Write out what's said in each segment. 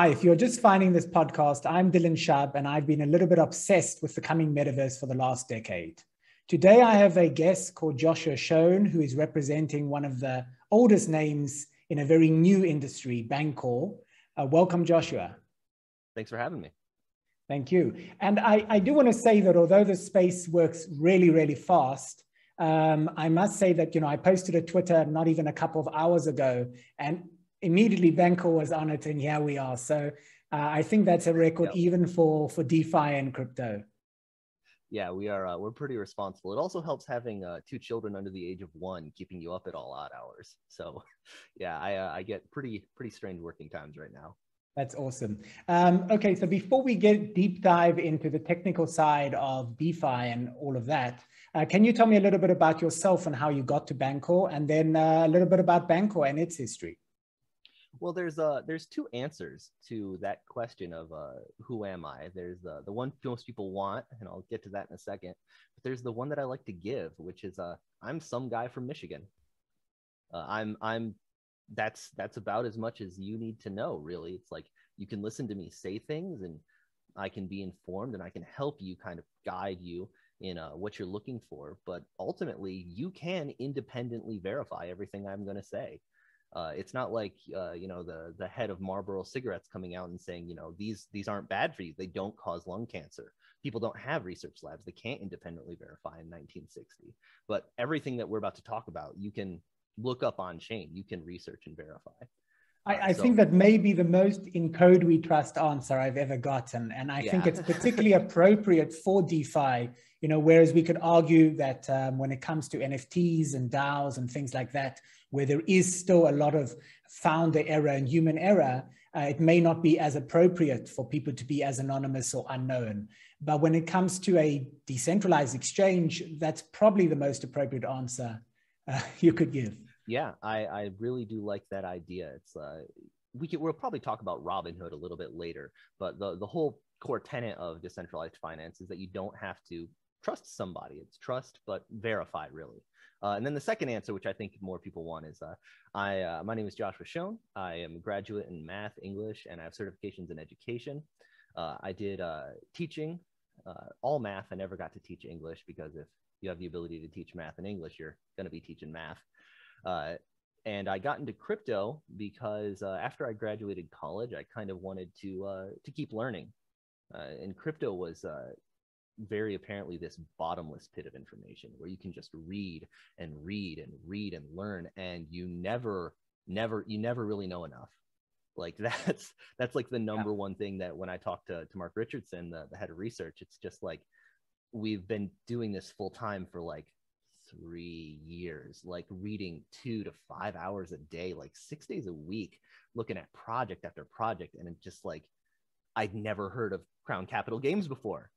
Hi, if you're just finding this podcast, I'm Dylan Shab, and I've been a little bit obsessed with the coming metaverse for the last decade. Today, I have a guest called Joshua Schone, who is representing one of the oldest names in a very new industry, Bancor. Uh, welcome, Joshua. Thanks for having me. Thank you. And I, I do want to say that although the space works really, really fast, um, I must say that, you know, I posted a Twitter not even a couple of hours ago, and immediately Bancor was on it, and here we are. So uh, I think that's a record even for, for DeFi and crypto yeah, we are. Uh, we're pretty responsible. It also helps having uh, two children under the age of one, keeping you up at all odd hours. So, yeah, I, uh, I get pretty pretty strange working times right now. That's awesome. Um, okay, so before we get deep dive into the technical side of DeFi and all of that, uh, can you tell me a little bit about yourself and how you got to Bancor, and then uh, a little bit about Bancor and its history? Well, there's uh there's two answers to that question of uh who am I? There's the the one most people want, and I'll get to that in a second. But there's the one that I like to give, which is uh I'm some guy from Michigan. Uh, I'm I'm that's that's about as much as you need to know, really. It's like you can listen to me say things, and I can be informed, and I can help you kind of guide you in uh, what you're looking for. But ultimately, you can independently verify everything I'm going to say. Uh, it's not like uh, you know the the head of Marlboro cigarettes coming out and saying you know these these aren't bad for you. They don't cause lung cancer. People don't have research labs. They can't independently verify in 1960. But everything that we're about to talk about, you can look up on chain. You can research and verify. I, I so, think that may be the most in code we trust answer I've ever gotten. And I yeah. think it's particularly appropriate for DeFi, you know, whereas we could argue that um, when it comes to NFTs and DAOs and things like that, where there is still a lot of founder error and human error, uh, it may not be as appropriate for people to be as anonymous or unknown. But when it comes to a decentralized exchange, that's probably the most appropriate answer uh, you could give yeah, I, I really do like that idea. It's uh, we can we'll probably talk about Robinhood a little bit later, but the the whole core tenet of decentralized finance is that you don't have to trust somebody. It's trust but verify really. Uh, and then the second answer, which I think more people want, is uh, I uh, my name is Joshua Schone. I am a graduate in math, English, and I have certifications in education. Uh, I did uh, teaching, uh, all math. I never got to teach English because if you have the ability to teach math and English, you're going to be teaching math. Uh, and I got into crypto because uh, after I graduated college, I kind of wanted to uh, to keep learning, uh, and crypto was uh, very apparently this bottomless pit of information where you can just read and read and read and learn, and you never, never, you never really know enough. Like that's that's like the number yeah. one thing that when I talk to to Mark Richardson, the, the head of research, it's just like we've been doing this full time for like three years, like reading two to five hours a day, like six days a week, looking at project after project. And it's just like, I'd never heard of Crown Capital Games before.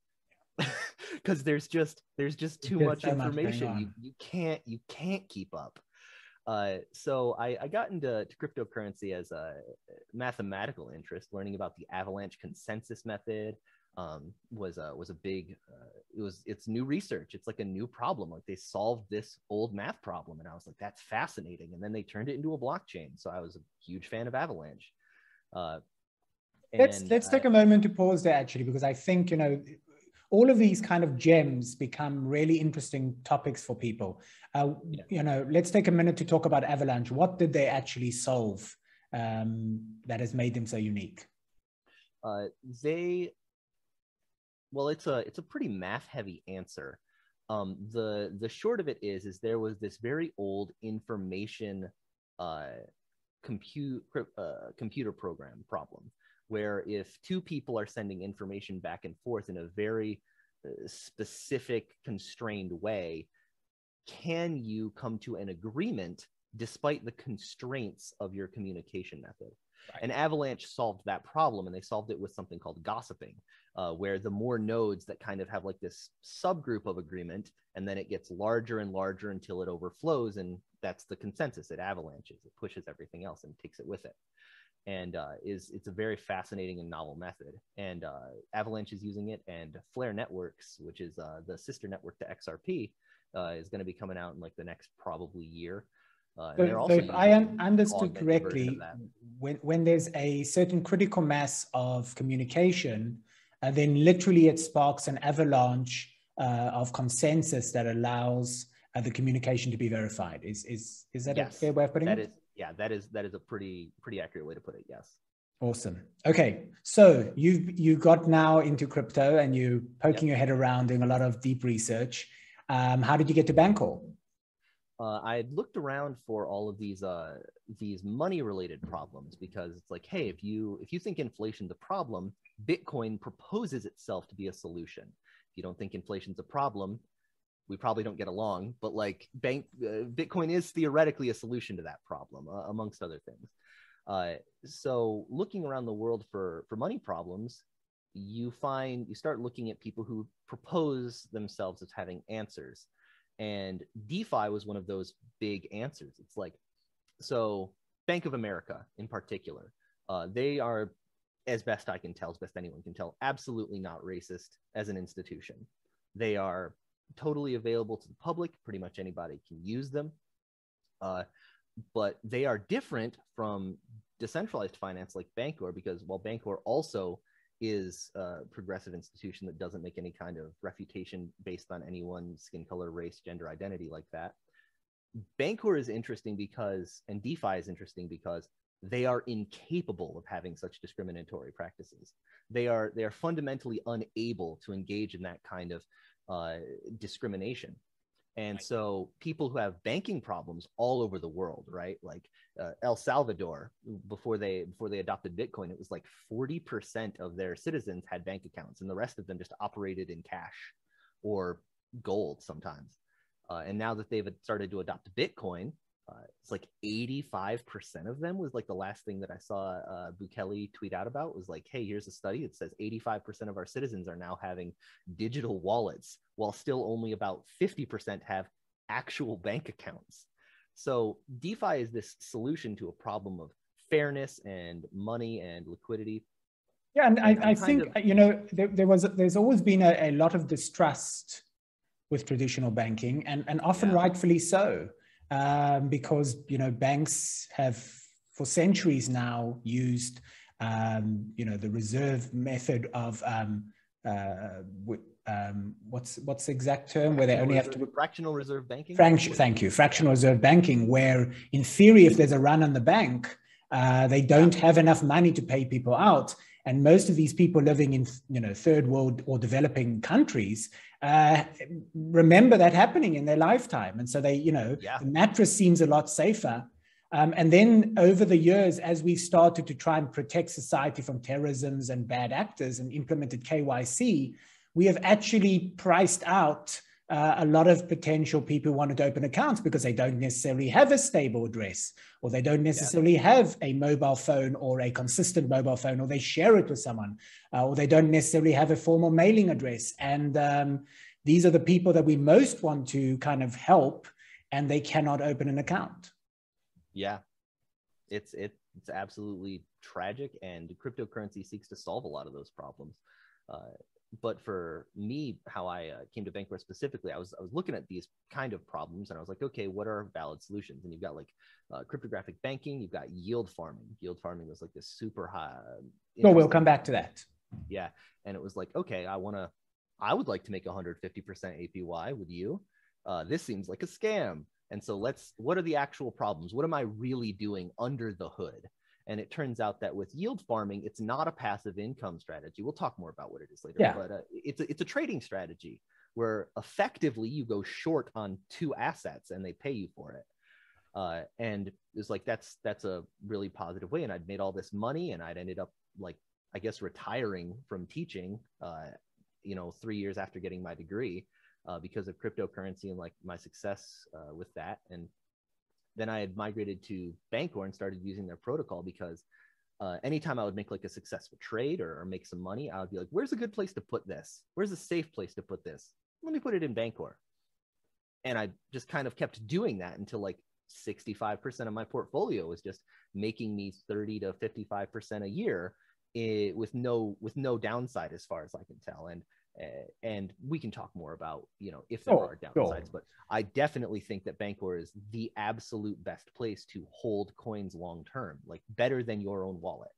Because there's just there's just too much so information. Much you you can't you can't keep up. Uh, so I, I got into cryptocurrency as a mathematical interest, learning about the avalanche consensus method, um, was a was a big uh, it was it's new research. It's like a new problem. Like they solved this old math problem and i was like that's fascinating. And then they turned it into a blockchain. So i was a huge fan of avalanche. Uh, let's let's take a moment to pause there actually because i think you know all of these kind of gems become really interesting topics for people. Uh, yeah. you know let's take a minute to talk about avalanche. What did they actually solve um, that has made them so unique? Uh, they well, it's a it's a pretty math heavy answer. Um, the the short of it is is there was this very old information uh, compute uh, computer program problem where if two people are sending information back and forth in a very uh, specific constrained way can you come to an agreement despite the constraints of your communication method Right. And Avalanche solved that problem, and they solved it with something called gossiping, uh, where the more nodes that kind of have like this subgroup of agreement, and then it gets larger and larger until it overflows, and that's the consensus. It avalanches, it pushes everything else and takes it with it, and uh, is it's a very fascinating and novel method. And uh, Avalanche is using it, and Flare Networks, which is uh, the sister network to XRP, uh, is going to be coming out in like the next probably year Uh, so, so if I un- understood correctly, when, when there's a certain critical mass of communication, uh, then literally it sparks an avalanche uh, of consensus that allows uh, the communication to be verified. Is is is that yes, a fair way of putting that it? Is, yeah, that is that is a pretty pretty accurate way to put it. Yes. Awesome. Okay, so you've you got now into crypto and you poking yep. your head around doing a lot of deep research. Um, how did you get to Bancor? Uh, I looked around for all of these uh, these money related problems because it's like, hey, if you if you think inflation's a problem, Bitcoin proposes itself to be a solution. If you don't think inflation's a problem, we probably don't get along. But like bank uh, Bitcoin is theoretically a solution to that problem, uh, amongst other things. Uh, so looking around the world for for money problems, you find you start looking at people who propose themselves as having answers, and DeFi was one of those big answers. It's like so Bank of America in particular, uh, they are, as best I can tell, as best anyone can tell, absolutely not racist as an institution. They are totally available to the public. Pretty much anybody can use them. Uh, but they are different from decentralized finance like Bancor because while Bancor also is a progressive institution that doesn't make any kind of refutation based on anyone's skin color, race, gender identity like that. Bancor is interesting because, and DeFi is interesting because they are incapable of having such discriminatory practices. They are they are fundamentally unable to engage in that kind of uh, discrimination. And so people who have banking problems all over the world, right? Like uh, El Salvador, before they before they adopted Bitcoin, it was like 40% of their citizens had bank accounts and the rest of them just operated in cash or gold sometimes. Uh, and now that they've started to adopt Bitcoin, uh, it's like 85% of them was like the last thing that I saw uh, Bukele tweet out about was like, hey, here's a study that says 85% of our citizens are now having digital wallets, while still only about 50% have actual bank accounts. So DeFi is this solution to a problem of fairness and money and liquidity. Yeah, and, and I, I think of, you know there, there, was there's always been a, a, lot of distrust with traditional banking, and and often yeah. rightfully so um, because you know banks have for centuries now used um, you know the reserve method of um, uh, um, what's what's the exact term? Where they only reserve, have to fractional reserve banking. Frank, thank you, fractional reserve banking, where in theory, if there's a run on the bank, uh, they don't have enough money to pay people out, and most of these people living in you know third world or developing countries uh, remember that happening in their lifetime. And so they, you know, yeah. the mattress seems a lot safer. Um, and then over the years, as we started to try and protect society from terrorisms and bad actors and implemented KYC, we have actually priced out uh, a lot of potential people wanted to open accounts because they don't necessarily have a stable address or they don't necessarily yeah. have a mobile phone or a consistent mobile phone or they share it with someone uh, or they don't necessarily have a formal mailing address. And um, these are the people that we most want to kind of help and they cannot open an account. Yeah. It's it, it's absolutely tragic and cryptocurrency seeks to solve a lot of those problems. Uh, but for me, how I uh, came to Bancor specifically, I was I was looking at these kind of problems, and I was like, okay, what are valid solutions? And you've got like uh, cryptographic banking, you've got yield farming. Yield farming was like this super high. Oh, we'll come back to that. Yeah, and it was like, okay, I want to, I would like to make 150% APY with you. Uh, this seems like a scam, and so let's. What are the actual problems? What am I really doing under the hood? And it turns out that with yield farming, it's not a passive income strategy. We'll talk more about what it is later, yeah. but uh, it's, a, it's a trading strategy where effectively you go short on two assets and they pay you for it. Uh, and it's like that's that's a really positive way. And I'd made all this money, and I'd ended up like I guess retiring from teaching. Uh, you know, three years after getting my degree, uh, because of cryptocurrency and like my success uh, with that. And then I had migrated to Bancor and started using their protocol because uh, anytime I would make like a successful trade or, or, make some money, I would be like, where's a good place to put this? Where's a safe place to put this? Let me put it in Bancor. And I just kind of kept doing that until like 65% of my portfolio was just making me 30 to 55% a year it, with no with no downside as far as I can tell. And and we can talk more about you know if there are downsides, but I definitely think that Bancor is the absolute best place to hold coins long term, like better than your own wallet.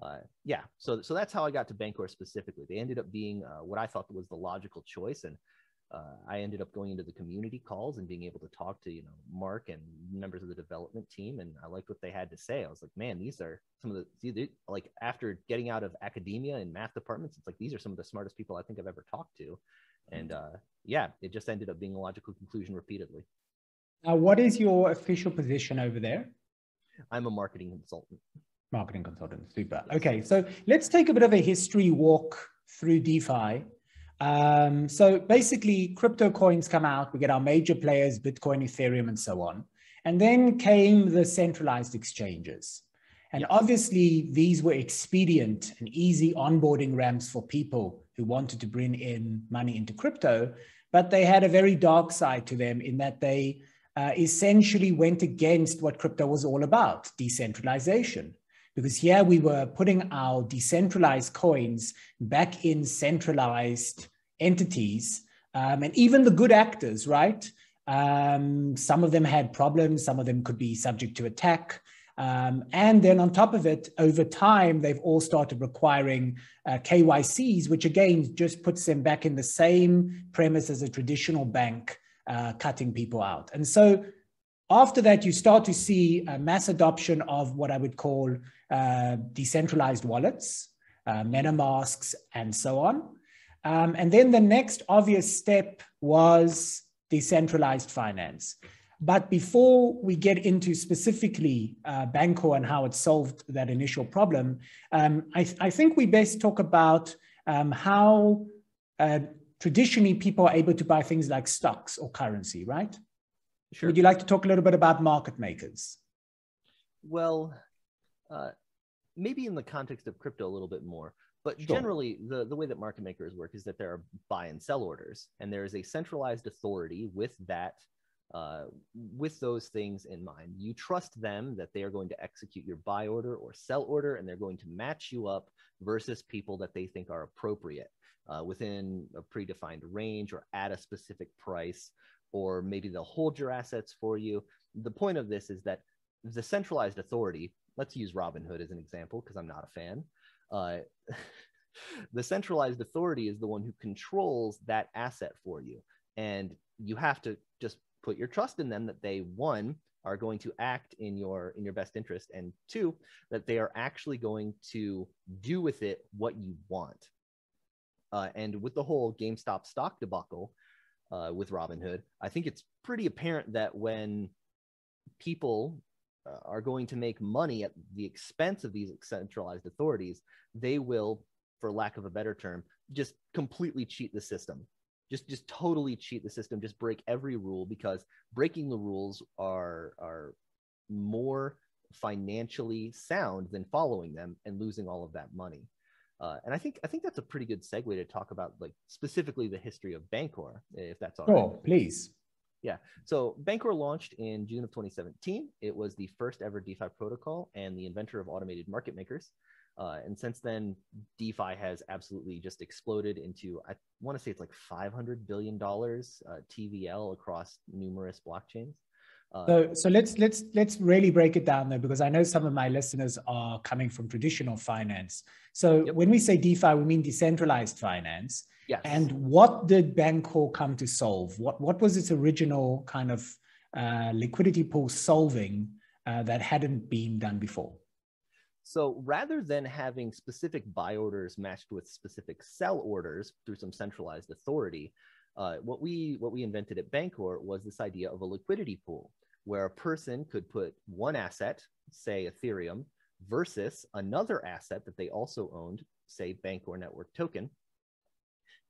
Uh, yeah, so so that's how I got to Bancor specifically. They ended up being uh, what I thought was the logical choice, and uh, I ended up going into the community calls and being able to talk to you know Mark and members of the development team, and I liked what they had to say. I was like, man, these are some of the like after getting out of academia and math departments, it's like these are some of the smartest people I think I've ever talked to, and uh, yeah, it just ended up being a logical conclusion repeatedly. Now, what is your official position over there? I'm a marketing consultant. Marketing consultant, super. Okay, so let's take a bit of a history walk through DeFi um, so basically, crypto coins come out. We get our major players, Bitcoin, Ethereum, and so on. And then came the centralized exchanges. And obviously, these were expedient and easy onboarding ramps for people who wanted to bring in money into crypto. But they had a very dark side to them in that they uh, essentially went against what crypto was all about decentralization because here we were putting our decentralized coins back in centralized entities um, and even the good actors, right? Um, some of them had problems, some of them could be subject to attack. Um, and then on top of it, over time, they've all started requiring uh, KYCs, which again just puts them back in the same premise as a traditional bank, uh, cutting people out. And so after that, you start to see a mass adoption of what I would call uh, decentralized wallets, uh, MetaMasks, and so on. Um, and then the next obvious step was decentralized finance. But before we get into specifically uh, Bancor and how it solved that initial problem, um, I, th- I, think we best talk about um, how uh, traditionally people are able to buy things like stocks or currency, right? Sure. Would you like to talk a little bit about market makers? Well, uh, maybe in the context of crypto a little bit more. But sure. generally, the, the way that market makers work is that there are buy and sell orders, and there is a centralized authority with that, uh, with those things in mind. You trust them that they are going to execute your buy order or sell order, and they're going to match you up versus people that they think are appropriate uh, within a predefined range or at a specific price, or maybe they'll hold your assets for you. The point of this is that the centralized authority, let's use Robinhood as an example because I'm not a fan. Uh, the centralized authority is the one who controls that asset for you. And you have to just put your trust in them that they, one, are going to act in your in your best interest and two that they are actually going to do with it what you want uh, and with the whole gamestop stock debacle uh, with robinhood i think it's pretty apparent that when people uh, are going to make money at the expense of these centralized authorities, they will, for lack of a better term, just completely cheat the system. Just, just totally cheat the system. Just break every rule because breaking the rules are are more financially sound than following them and losing all of that money. Uh, and I think I think that's a pretty good segue to talk about like specifically the history of Bancor, if that's all oh, right. please. Yeah. So Bancor launched in June of 2017. It was the first ever DeFi protocol and the inventor of automated market makers. Uh, and since then, DeFi has absolutely just exploded into, I want to say it's like $500 billion uh, TVL across numerous blockchains. Uh, so, so let's let's let's really break it down though, because I know some of my listeners are coming from traditional finance. So yep. when we say DeFi, we mean decentralized finance. Yes. And what did Bancor come to solve? What what was its original kind of uh, liquidity pool solving uh, that hadn't been done before? So rather than having specific buy orders matched with specific sell orders through some centralized authority, uh, what we what we invented at Bancor was this idea of a liquidity pool where a person could put one asset, say Ethereum, versus another asset that they also owned, say Bancor Network Token,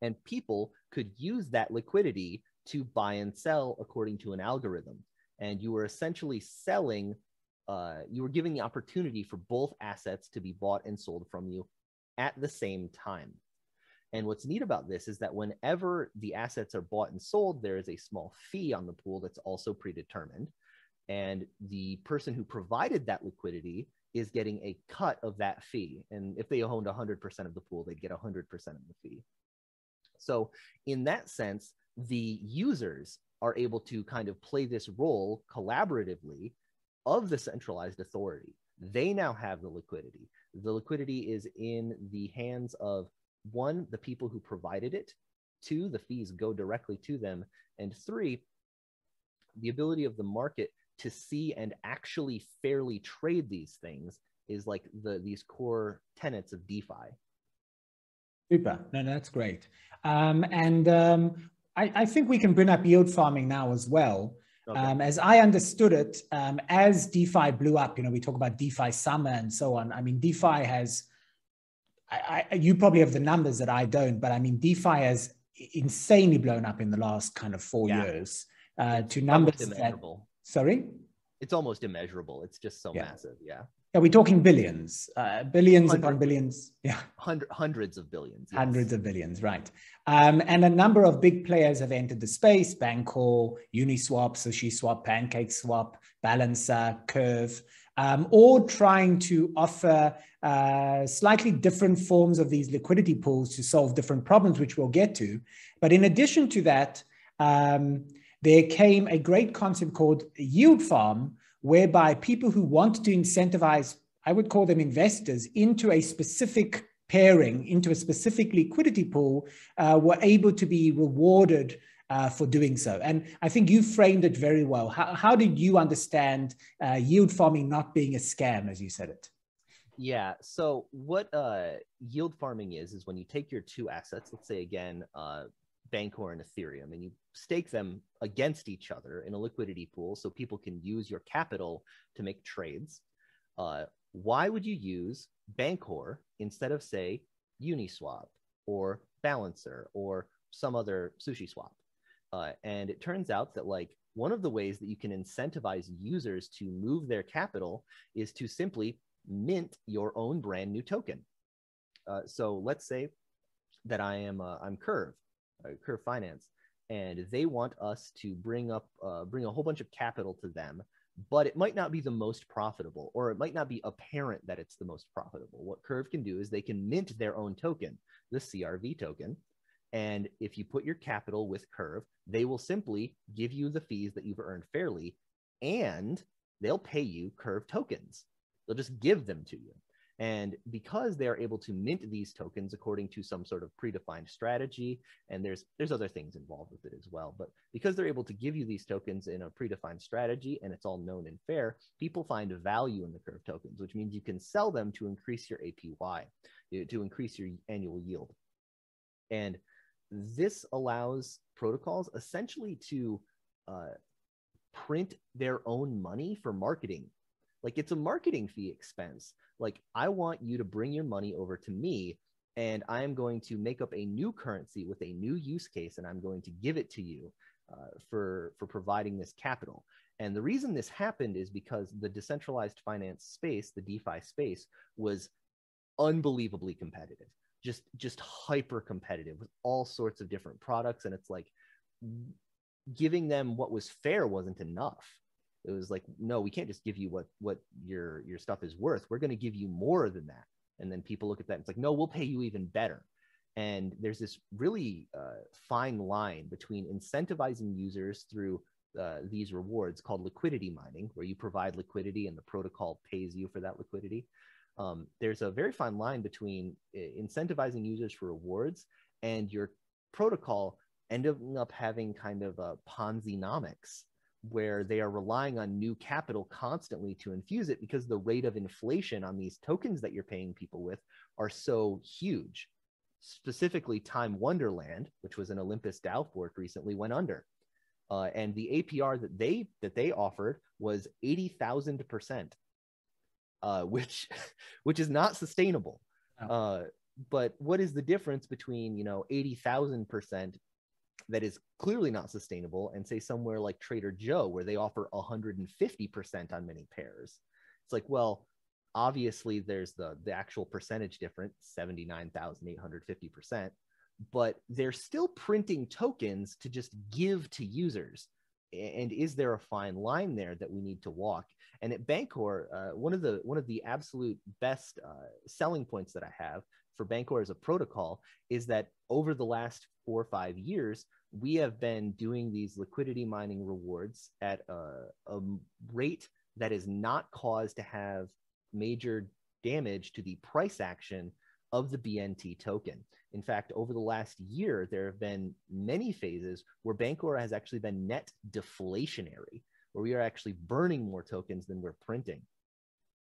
and people could use that liquidity to buy and sell according to an algorithm. And you were essentially selling, uh, you were giving the opportunity for both assets to be bought and sold from you at the same time. And what's neat about this is that whenever the assets are bought and sold, there is a small fee on the pool that's also predetermined. And the person who provided that liquidity is getting a cut of that fee. And if they owned 100% of the pool, they'd get 100% of the fee. So, in that sense, the users are able to kind of play this role collaboratively of the centralized authority. They now have the liquidity. The liquidity is in the hands of one, the people who provided it, two, the fees go directly to them, and three, the ability of the market to see and actually fairly trade these things is like the these core tenets of DeFi. Super. No, no that's great. Um, and um, I, I, think we can bring up yield farming now as well. Okay. Um, as I understood it, um, as DeFi blew up, you know, we talk about DeFi summer and so on. I mean, DeFi has, I, I, you probably have the numbers that I don't, but I mean, DeFi has insanely blown up in the last kind of four yeah. years uh, to numbers that, sorry it's almost immeasurable it's just so yeah. massive yeah yeah we're talking billions. Uh, billions Hundred, upon billions. Yeah. Hundred, hundreds of billions yes. hundreds of billions right. Um, and a number of big players have entered the space. Bancor uniswap sushiswap pancakeswap balancer curve um, all trying to offer uh, slightly different forms of these liquidity pools to solve different problems, which we'll get to. But in addition to that, um, there came a great concept called yield farm, whereby people who want to incentivize, I would call them investors, into a specific pairing, into a specific liquidity pool, uh, were able to be rewarded uh, for doing so. And I think you framed it very well. How, how did you understand uh, yield farming not being a scam, as you said it? Yeah. So what uh, yield farming is is when you take your two assets, let's say again, uh, Bancor and Ethereum, and you stake them against each other in a liquidity pool, so people can use your capital to make trades. Uh, why would you use Bancor instead of say Uniswap or Balancer or some other SushiSwap? Uh, and it turns out that like one of the ways that you can incentivize users to move their capital is to simply mint your own brand new token. Uh, so let's say that I am uh, I'm Curve, Curve Finance, and they want us to bring up uh, bring a whole bunch of capital to them, but it might not be the most profitable, or it might not be apparent that it's the most profitable. What Curve can do is they can mint their own token, the CRV token, and if you put your capital with Curve, they will simply give you the fees that you've earned fairly, and they'll pay you Curve tokens. They'll just give them to you. And because they are able to mint these tokens according to some sort of predefined strategy, and there's there's other things involved with it as well, but because they're able to give you these tokens in a predefined strategy and it's all known and fair, people find value in the curve tokens, which means you can sell them to increase your APY, to increase your annual yield. And this allows protocols essentially to uh, print their own money for marketing. Like it's a marketing fee expense. Like I want you to bring your money over to me and I am going to make up a new currency with a new use case and I'm going to give it to you uh, for, for providing this capital. And the reason this happened is because the decentralized finance space, the DeFi space, was unbelievably competitive just just hyper competitive with all sorts of different products and it's like giving them what was fair wasn't enough it was like no we can't just give you what what your your stuff is worth. We're going to give you more than that. And then people look at that and it's like no we'll pay you even better. And there's this really uh, fine line between incentivizing users through uh, these rewards called liquidity mining where you provide liquidity and the protocol pays you for that liquidity. Um, there's a very fine line between incentivizing users for rewards and your protocol ending up having kind of a Ponzi-nomics where they are relying on new capital constantly to infuse it because the rate of inflation on these tokens that you're paying people with are so huge. Specifically, Time Wonderland, which was an Olympus DAO fork recently, went under. Uh, and the APR that they that they offered was eighty thousand percent uh, which which is not sustainable. Uh, but what is the difference between you know eighty thousand percent that is clearly not sustainable and say somewhere like Trader Joe where they offer 150% on many pairs? It's like well obviously there's the the actual percentage difference 79,850%, but they're still printing tokens to just give to users and is there a fine line there that we need to walk and at bancor uh, one of the one of the absolute best uh, selling points that i have for Bancor as a protocol is that over the last four or five years, we have been doing these liquidity mining rewards at a, a rate that is not caused to have major damage to the price action of the BNT token. In fact, over the last year, there have been many phases where Bancor has actually been net deflationary, where we are actually burning more tokens than we're printing.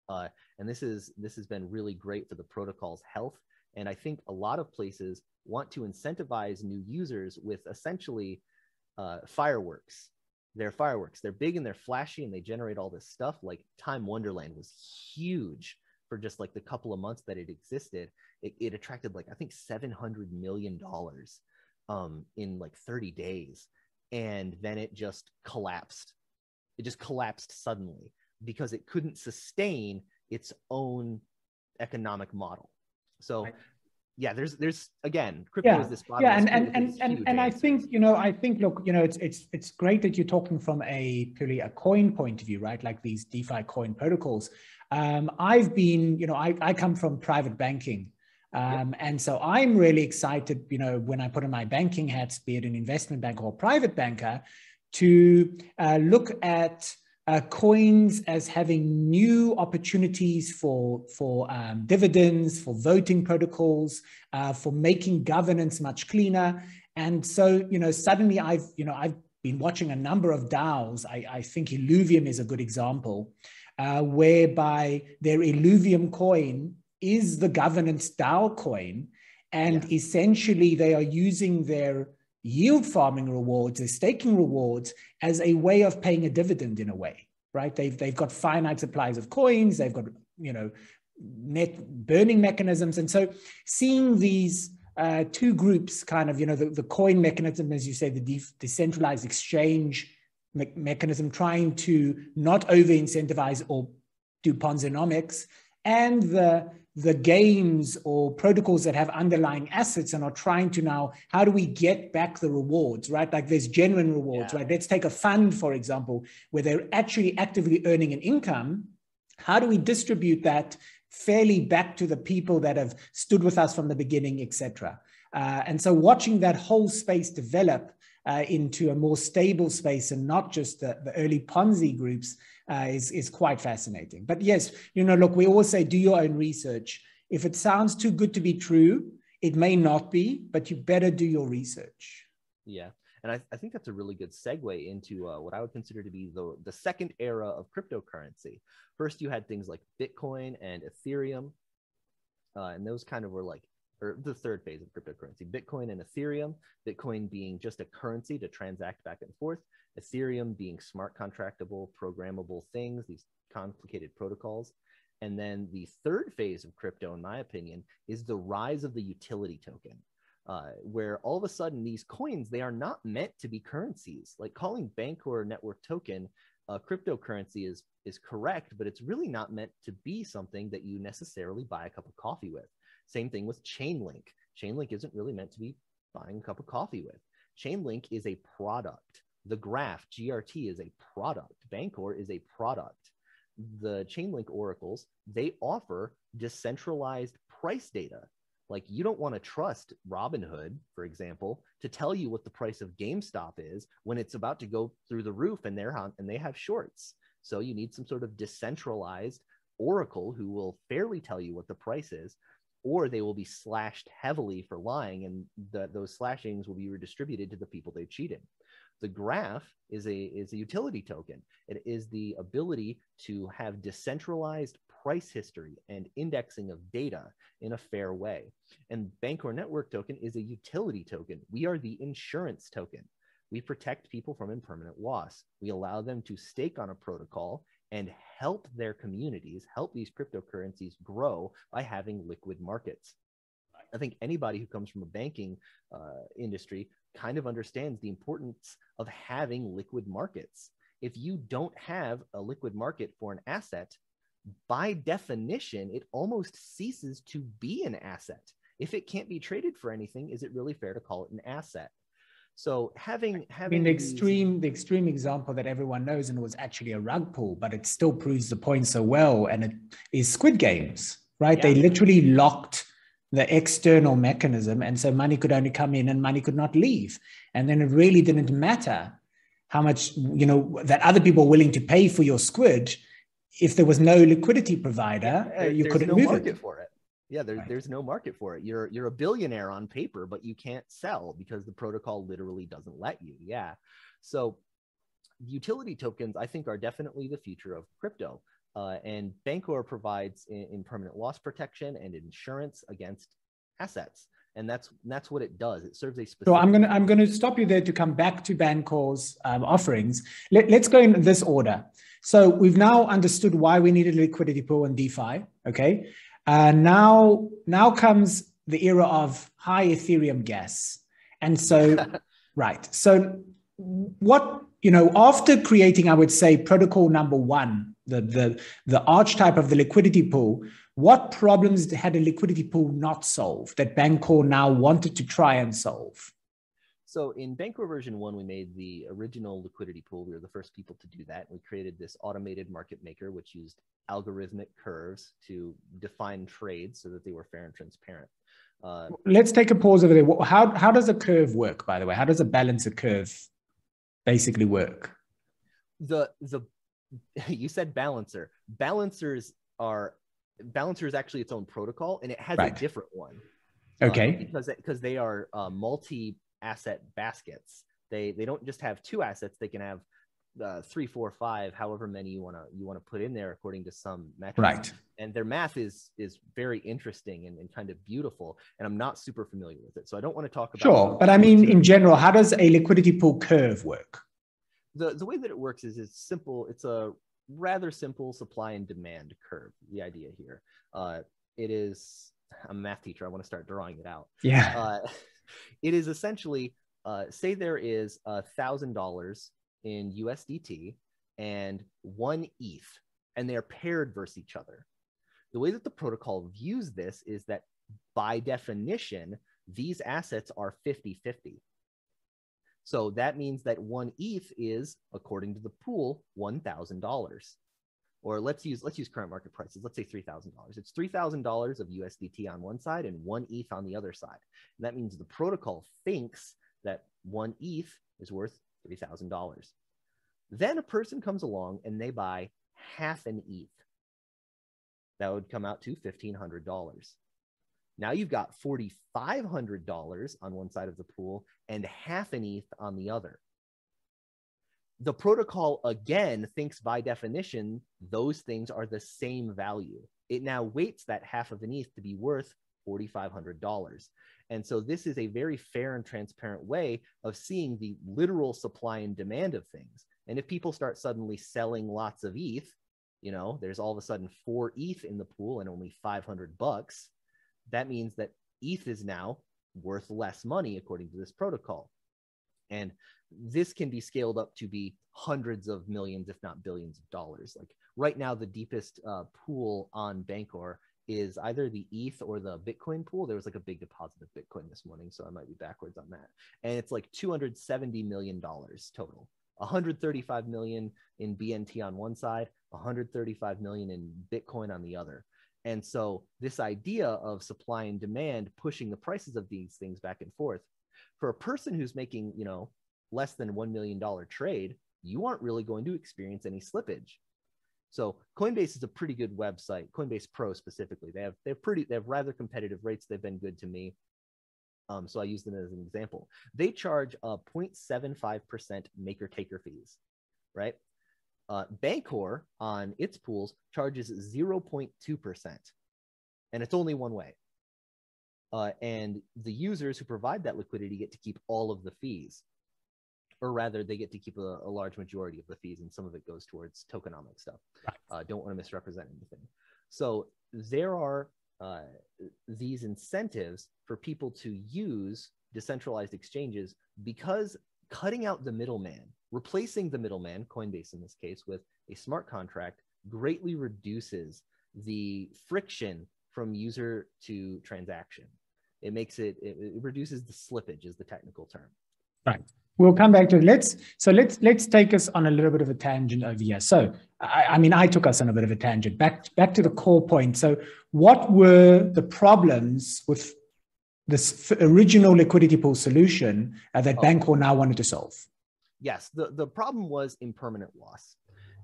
Uh, and this is this has been really great for the protocol's health. And I think a lot of places want to incentivize new users with essentially uh, fireworks. They're fireworks. They're big and they're flashy and they generate all this stuff. Like Time Wonderland was huge for just like the couple of months that it existed, it, it attracted like I think seven hundred million dollars um, in like thirty days, and then it just collapsed. It just collapsed suddenly because it couldn't sustain its own economic model. So. Right. Yeah, there's there's again, crypto yeah. is this yeah, and and and and, and I think you know I think look you know it's it's it's great that you're talking from a purely a coin point of view, right? Like these DeFi coin protocols. Um, I've been, you know, I, I come from private banking. Um, and so I'm really excited, you know, when I put on my banking hats, be it an investment banker or private banker, to uh, look at uh, coins as having new opportunities for for um, dividends, for voting protocols, uh, for making governance much cleaner. And so, you know, suddenly I've, you know, I've been watching a number of DAOs. I, I think Illuvium is a good example, uh, whereby their Illuvium coin is the governance DAO coin. And yeah. essentially, they are using their yield farming rewards, their staking rewards, as a way of paying a dividend in a way, right? They've, they've got finite supplies of coins, they've got, you know, net burning mechanisms. And so seeing these uh, two groups kind of, you know, the, the coin mechanism, as you say, the de- decentralized exchange me- mechanism trying to not over incentivize or do Ponzinomics, and the the games or protocols that have underlying assets and are trying to now how do we get back the rewards right? Like there's genuine rewards yeah. right? Let's take a fund for example where they're actually actively earning an income. How do we distribute that fairly back to the people that have stood with us from the beginning etc uh, and so watching that whole space develop uh, into a more stable space and not just the, the early Ponzi groups uh, is, is quite fascinating. But yes, you know, look, we always say do your own research. If it sounds too good to be true, it may not be, but you better do your research. Yeah. And I, I think that's a really good segue into uh, what I would consider to be the, the second era of cryptocurrency. First, you had things like Bitcoin and Ethereum. Uh, and those kind of were like or the third phase of cryptocurrency Bitcoin and Ethereum. Bitcoin being just a currency to transact back and forth, Ethereum being smart contractable, programmable things, these complicated protocols. And then the third phase of crypto, in my opinion, is the rise of the utility token. Uh, where all of a sudden these coins they are not meant to be currencies like calling Bancor network token a cryptocurrency is is correct but it's really not meant to be something that you necessarily buy a cup of coffee with same thing with Chainlink. Chainlink isn't really meant to be buying a cup of coffee with. Chainlink is a product. The graph, GRT, is a product. Bancor is a product. The Chainlink oracles, they offer decentralized price data. Like you don't want to trust Robinhood, for example, to tell you what the price of GameStop is when it's about to go through the roof and they're on, and they have shorts. So you need some sort of decentralized oracle who will fairly tell you what the price is or they will be slashed heavily for lying and the, those slashings will be redistributed to the people they cheated. The graph is a is a utility token. It is the ability to have decentralized price history and indexing of data in a fair way. And bancor network token is a utility token. We are the insurance token. We protect people from impermanent loss. We allow them to stake on a protocol and help their communities, help these cryptocurrencies grow by having liquid markets. I think anybody who comes from a banking uh, industry kind of understands the importance of having liquid markets. If you don't have a liquid market for an asset, by definition, it almost ceases to be an asset. If it can't be traded for anything, is it really fair to call it an asset? So having having I mean, the extreme the extreme example that everyone knows and was actually a rug pull, but it still proves the point so well, and it is Squid Games, right? Yeah. They literally locked the external mechanism. And so money could only come in and money could not leave. And then it really didn't matter how much, you know, that other people were willing to pay for your squid. If there was no liquidity provider, uh, you couldn't no move it. for it. Yeah, there, Right. there's no market for it. You're you're a billionaire on paper, but you can't sell because the protocol literally doesn't let you. Yeah. So utility tokens, I think, are definitely the future of crypto. Uh, and Bancor provides in, impermanent loss protection and insurance against assets, and that's that's what it does. It serves a specific. So I'm gonna I'm gonna stop you there to come back to Bancor's um, offerings. Let, let's go in this order. So we've now understood why we needed a liquidity pool in DeFi. Okay. Uh, now now comes the era of high Ethereum gas, and so right. So what you know after creating, I would say protocol number one, the the the archetype of the liquidity pool. What problems had a liquidity pool not solved that Bancor now wanted to try and solve? So in Bancor version one, we made the original liquidity pool. We were the first people to do that. We created this automated market maker, which used algorithmic curves to define trades so that they were fair and transparent. Uh, Let's take a pause over there. How, how does a curve work, by the way? How does a balancer curve basically work? the the you said balancer. Balancers are balancer is actually its own protocol, and it has Right. a different one. uh, Okay. because because they are uh, multi-asset baskets. They they don't just have two assets; they can have uh, three, four, five, however many you want to you want to put in there according to some metric. Right. And their math is is very interesting and, and kind of beautiful. And I'm not super familiar with it, so I don't want to talk about. Sure. But I mean, in general, how does a liquidity pool curve work? the the way that it works is it's simple. It's a rather simple supply and demand curve. The idea here, uh, it is. I'm a math teacher. I want to start drawing it out. Yeah. uh, it is essentially uh, say there is a thousand dollars in USDT and one ETH, and they are paired versus each other. The way that the protocol views this is that by definition, these assets are 50 50. So that means that one ETH is, according to the pool, $1,000 or let's use let's use current market prices. Let's say three thousand dollars. It's three thousand dollars of USDT on one side and one ETH on the other side. And that means the protocol thinks that one ETH is worth three thousand dollars. Then a person comes along and they buy half an ETH. That would come out to fifteen hundred dollars. Now you've got forty five hundred dollars on one side of the pool and half an ETH on the other the protocol again thinks by definition those things are the same value. It now weights that half of an ETH to be worth $4,500. And so this is a very fair and transparent way of seeing the literal supply and demand of things. And if people start suddenly selling lots of ETH, you know, there's all of a sudden four ETH in the pool and only 500 bucks. That means that ETH is now worth less money according to this protocol. And this can be scaled up to be hundreds of millions, if not billions of dollars. Like right now, the deepest uh, pool on Bancor is either the ETH or the Bitcoin pool. There was like a big deposit of Bitcoin this morning, so I might be backwards on that. And it's like 270 million dollars total. 135 million in BNT on one side, 135 million in Bitcoin on the other. And so this idea of supply and demand pushing the prices of these things back and forth for a person who's making, you know, less than $1 million trade, you aren't really going to experience any slippage. So Coinbase is a pretty good website. Coinbase Pro specifically, they have they have pretty they have rather competitive rates. They've been good to me. Um, so I use them as an example. They charge a 0.75% maker taker fees, right? Uh, Bancor on its pools charges 0.2%, and it's only one way. Uh, and the users who provide that liquidity get to keep all of the fees. Or rather they get to keep a, a, large majority of the fees and some of it goes towards tokenomic stuff. Uh, don't want to misrepresent anything. So there are uh, these incentives for people to use decentralized exchanges because cutting out the middleman replacing the middleman coinbase in this case with a smart contract greatly reduces the friction from user to transaction it makes it, it, it reduces the slippage is the technical term right we'll come back to it let's so let's let's take us on a little bit of a tangent over here so I, I, mean, I took us on a bit of a tangent. Back back to the core point. So, what were the problems with this original liquidity pool solution uh, that oh. Bancor now wanted to solve? Yes, the the problem was impermanent loss.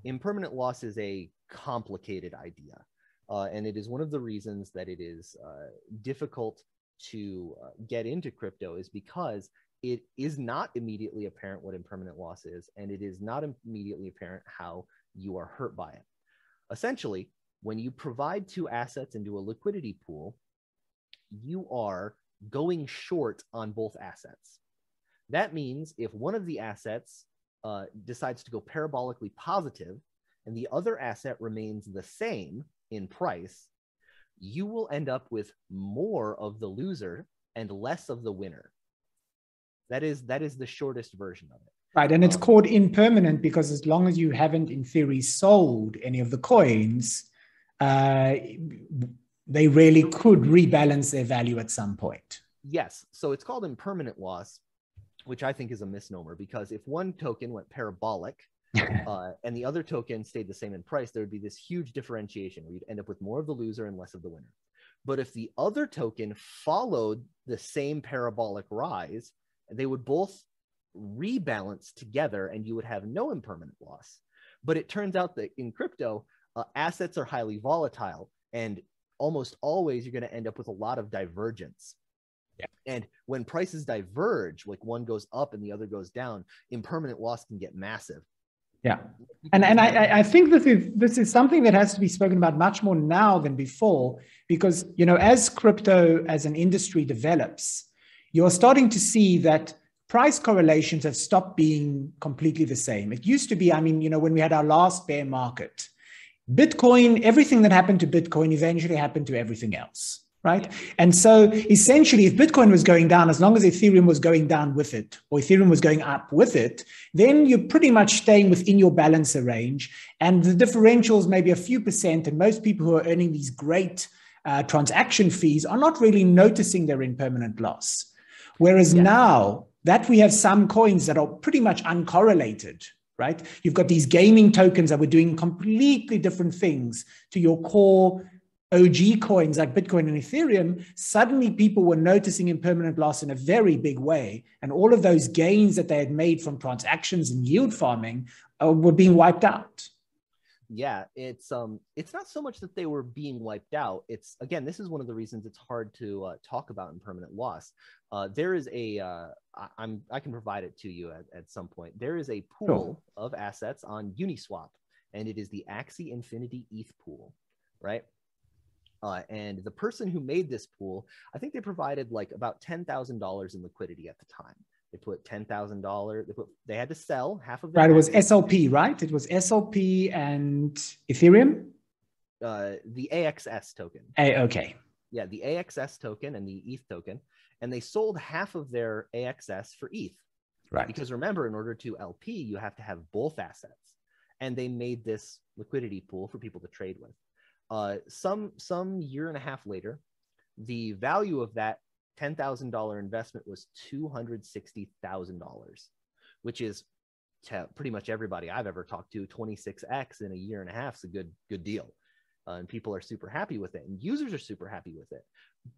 Impermanent loss is a complicated idea, uh, and it is one of the reasons that it is uh, difficult to uh, get into crypto is because it is not immediately apparent what impermanent loss is, and it is not immediately apparent how you are hurt by it. Essentially, when you provide two assets into a liquidity pool, you are going short on both assets. That means if one of the assets uh, decides to go parabolically positive and the other asset remains the same in price, you will end up with more of the loser and less of the winner. That is that is the shortest version of it. Right, and it's um, called impermanent because as long as you haven't, in theory, sold any of the coins, uh, they really could rebalance their value at some point. Yes, so it's called impermanent loss, which I think is a misnomer because if one token went parabolic uh, and the other token stayed the same in price, there would be this huge differentiation where you'd end up with more of the loser and less of the winner. But if the other token followed the same parabolic rise, they would both rebalance together and you would have no impermanent loss. But it turns out that in crypto, uh, assets are highly volatile and almost always you're going to end up with a lot of divergence. Yeah. And when prices diverge, like one goes up and the other goes down, impermanent loss can get massive. Yeah. And, and I, I think this is this is something that has to be spoken about much more now than before, because you know, as crypto as an industry develops, you're starting to see that price correlations have stopped being completely the same. It used to be, I mean, you know, when we had our last bear market, Bitcoin, everything that happened to Bitcoin eventually happened to everything else, right? And so essentially, if Bitcoin was going down, as long as Ethereum was going down with it, or Ethereum was going up with it, then you're pretty much staying within your balancer range. And the differentials maybe a few percent. And most people who are earning these great uh, transaction fees are not really noticing their impermanent loss. Whereas yeah. now, that we have some coins that are pretty much uncorrelated, right? You've got these gaming tokens that were doing completely different things to your core OG coins like Bitcoin and Ethereum. Suddenly, people were noticing impermanent loss in a very big way. And all of those gains that they had made from transactions and yield farming uh, were being wiped out. Yeah it's um it's not so much that they were being wiped out. It's again this is one of the reasons it's hard to uh, talk about impermanent loss. Uh, there is a uh, I, am i can provide it to you at, at some point. There is a pool of assets on uniswap and it is the axie infinity eth pool right uh, and the person who made this pool i think they provided like about $10000 in liquidity at the time they put ten thousand dollars. They put they had to sell half of it. Right, it was SLP, right? It was SLP and Ethereum. Uh, the AXS token. A, okay. Yeah, the AXS token and the ETH token, and they sold half of their AXS for ETH. Right. Because remember, in order to LP, you have to have both assets, and they made this liquidity pool for people to trade with. Uh, some some year and a half later, the value of that $10,000 investment was $260,000, which is to pretty much everybody I've ever talked to, 26x in a year and a half is a good, good deal. Uh, and people are super happy with it and users are super happy with it,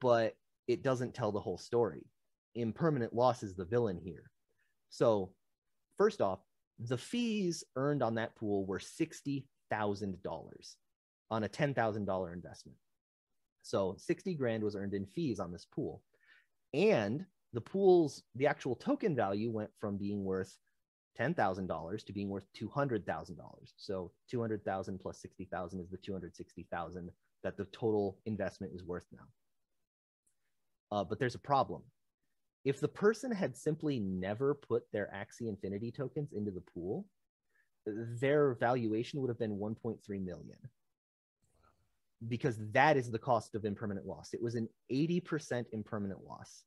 but it doesn't tell the whole story. Impermanent loss is the villain here. So first off, the fees earned on that pool were $60,000 on a $10,000 investment. So 60 grand was earned in fees on this pool and the pool's the actual token value went from being worth $10,000 to being worth $200,000. So 200,000 plus 60,000 is the 260,000 that the total investment is worth now. Uh, but there's a problem. If the person had simply never put their Axie Infinity tokens into the pool, their valuation would have been 1.3 million because that is the cost of impermanent loss. It was an 80% impermanent loss.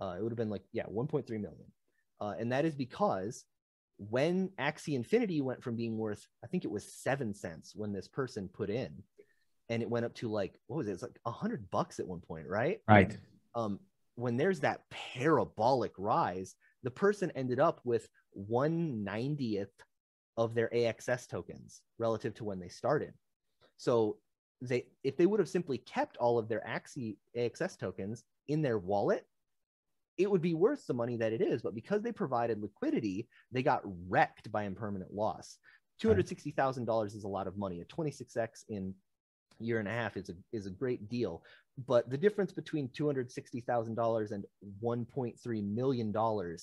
Uh, it would have been like, yeah, 1.3 million. Uh, and that is because when Axie Infinity went from being worth, I think it was seven cents when this person put in, and it went up to like, what was it? It's like a hundred bucks at one point, right? Right. Um, when there's that parabolic rise, the person ended up with one ninetieth of their AXS tokens relative to when they started. So they if they would have simply kept all of their Axie AXS tokens in their wallet, it would be worth the money that it is. But because they provided liquidity, they got wrecked by impermanent loss. $260,000 is a lot of money. A 26x in year and a half is a, is a great deal. But the difference between $260,000 and $1.3 million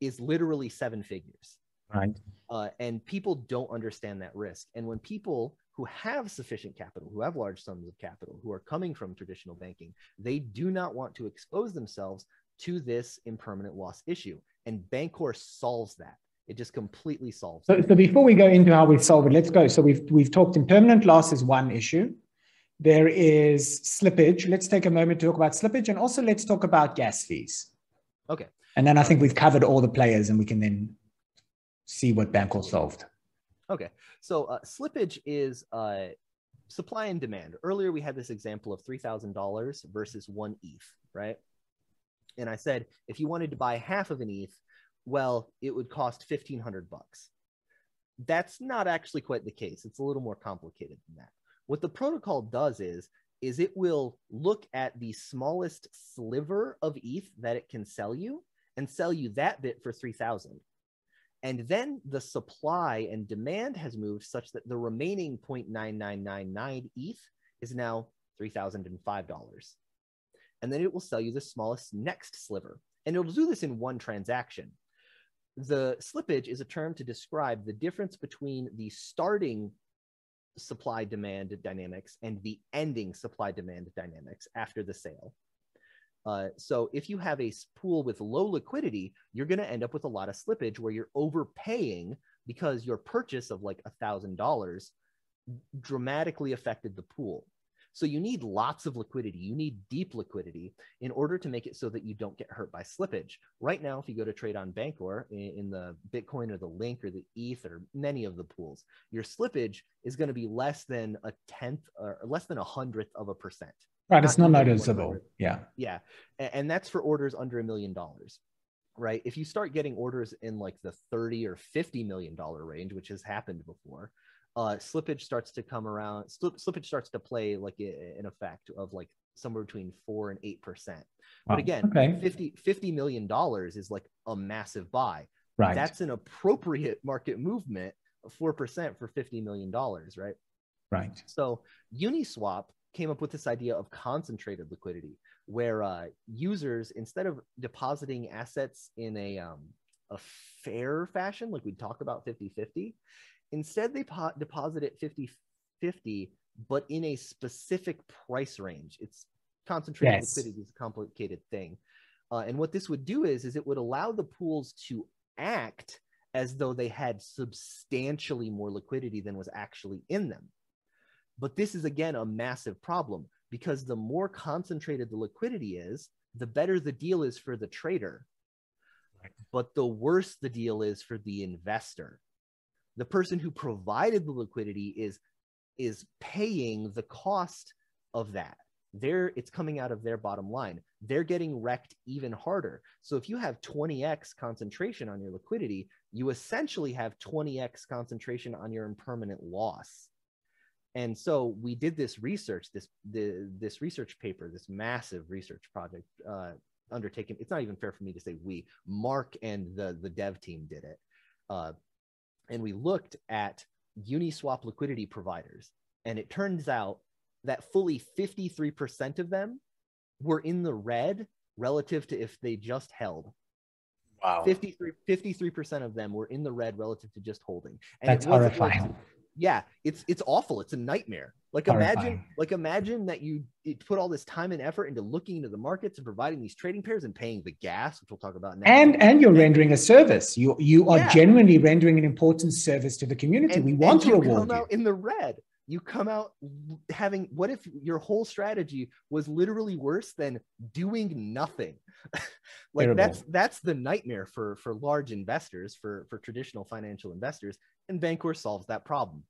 is literally seven figures. Right. Uh, and people don't understand that risk. And when people who have sufficient capital, who have large sums of capital, who are coming from traditional banking, they do not want to expose themselves to this impermanent loss issue. And Bancor solves that. It just completely solves. So, so before we go into how we solve it, let's go. So we've we've talked impermanent loss is one issue. There is slippage. Let's take a moment to talk about slippage, and also let's talk about gas fees. Okay. And then I think we've covered all the players, and we can then see what Bancor solved. Okay. So uh, slippage is uh, supply and demand. Earlier we had this example of three thousand dollars versus one ETH, right? And I said if you wanted to buy half of an ETH, well, it would cost 1500 bucks. That's not actually quite the case. It's a little more complicated than that. What the protocol does is is it will look at the smallest sliver of ETH that it can sell you and sell you that bit for 3000. And then the supply and demand has moved such that the remaining 0.9999 ETH is now $3,005. And then it will sell you the smallest next sliver. And it'll do this in one transaction the slippage is a term to describe the difference between the starting supply demand dynamics and the ending supply demand dynamics after the sale. Uh, so if you have a pool with low liquidity, you're going to end up with a lot of slippage where you're overpaying because your purchase of like a thousand dollars dramatically affected the pool. So you need lots of liquidity. You need deep liquidity in order to make it so that you don't get hurt by slippage. Right now, if you go to trade on Bancor in, in the Bitcoin or the Link or the ETH or many of the pools, your slippage is going to be less than a tenth or less than a hundredth of a percent. Right. It's not noticeable. Yeah. Yeah. And, that's for orders under a million dollars right? If you start getting orders in like the 30 or 50 million dollar range, which has happened before, uh, slippage starts to come around. Slip, slippage starts to play like a, an effect of like somewhere between four and eight percent. But again, okay. 50, 50 million dollars is like a massive buy. Right. That's an appropriate market movement of four percent for 50 million dollars, right? Right. So Uniswap came up with this idea of concentrated liquidity, where uh, users instead of depositing assets in a um, a fair fashion, like we talk about 50 50, Instead, they po- deposit it 50 50, but in a specific price range. It's concentrated yes. liquidity is a complicated thing. Uh, and what this would do is, is it would allow the pools to act as though they had substantially more liquidity than was actually in them. But this is again a massive problem because the more concentrated the liquidity is, the better the deal is for the trader. But the worse the deal is for the investor. The person who provided the liquidity is is paying the cost of that. They're it's coming out of their bottom line. They're getting wrecked even harder. So if you have 20x concentration on your liquidity you essentially have 20x concentration on your impermanent loss and so we did this research this the, this research paper this massive research project uh, undertaken it's not even fair for me to say we mark and the the dev team did it uh, and we looked at Uniswap liquidity providers, and it turns out that fully 53% of them were in the red relative to if they just held. Wow. 53, 53% of them were in the red relative to just holding. And That's horrifying. Yeah, it's it's awful. It's a nightmare. Like imagine, like imagine that you put all this time and effort into looking into the markets and providing these trading pairs and paying the gas, which we'll talk about now. And and you're rendering a service. You you are yeah. genuinely rendering an important service to the community. And, we want to reward come you. out in the red. You come out having what if your whole strategy was literally worse than doing nothing? like Terrible. that's that's the nightmare for for large investors, for for traditional financial investors, and Bancor solves that problem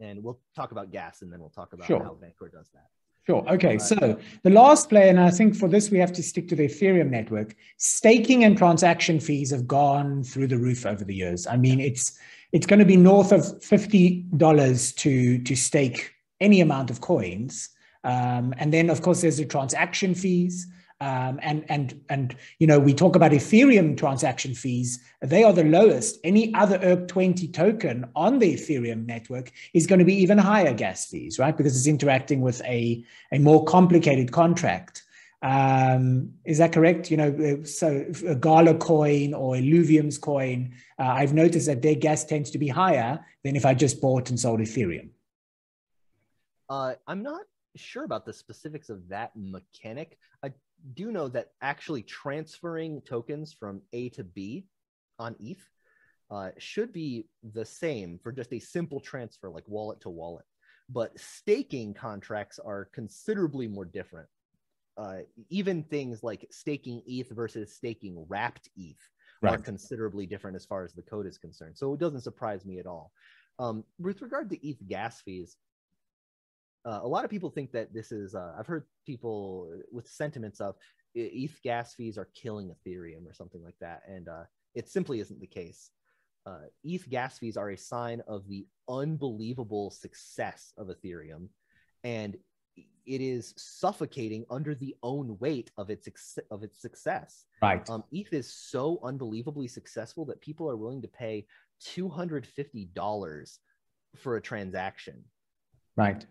and we'll talk about gas and then we'll talk about sure. how Bancor does that. Sure. Okay. So the last play, and I think for this we have to stick to the Ethereum network. Staking and transaction fees have gone through the roof over the years. I mean, it's it's going to be north of fifty dollars to to stake any amount of coins, um, and then of course there's the transaction fees. Um, and and and you know we talk about Ethereum transaction fees; they are the lowest. Any other ERC20 token on the Ethereum network is going to be even higher gas fees, right? Because it's interacting with a a more complicated contract. Um, is that correct? You know, so a Gala coin or Illuvium's coin, uh, I've noticed that their gas tends to be higher than if I just bought and sold Ethereum. Uh, I'm not sure about the specifics of that mechanic. I do you know that actually transferring tokens from A to B on ETH uh, should be the same for just a simple transfer, like wallet to wallet. But staking contracts are considerably more different. Uh, even things like staking ETH versus staking wrapped ETH right. are considerably different as far as the code is concerned. So it doesn't surprise me at all. Um, with regard to ETH gas fees, uh, a lot of people think that this is uh, i've heard people with sentiments of eth gas fees are killing ethereum or something like that and uh, it simply isn't the case. Uh, eth gas fees are a sign of the unbelievable success of ethereum and it is suffocating under the own weight of its of its success. Right. Um, eth is so unbelievably successful that people are willing to pay $250 for a transaction right.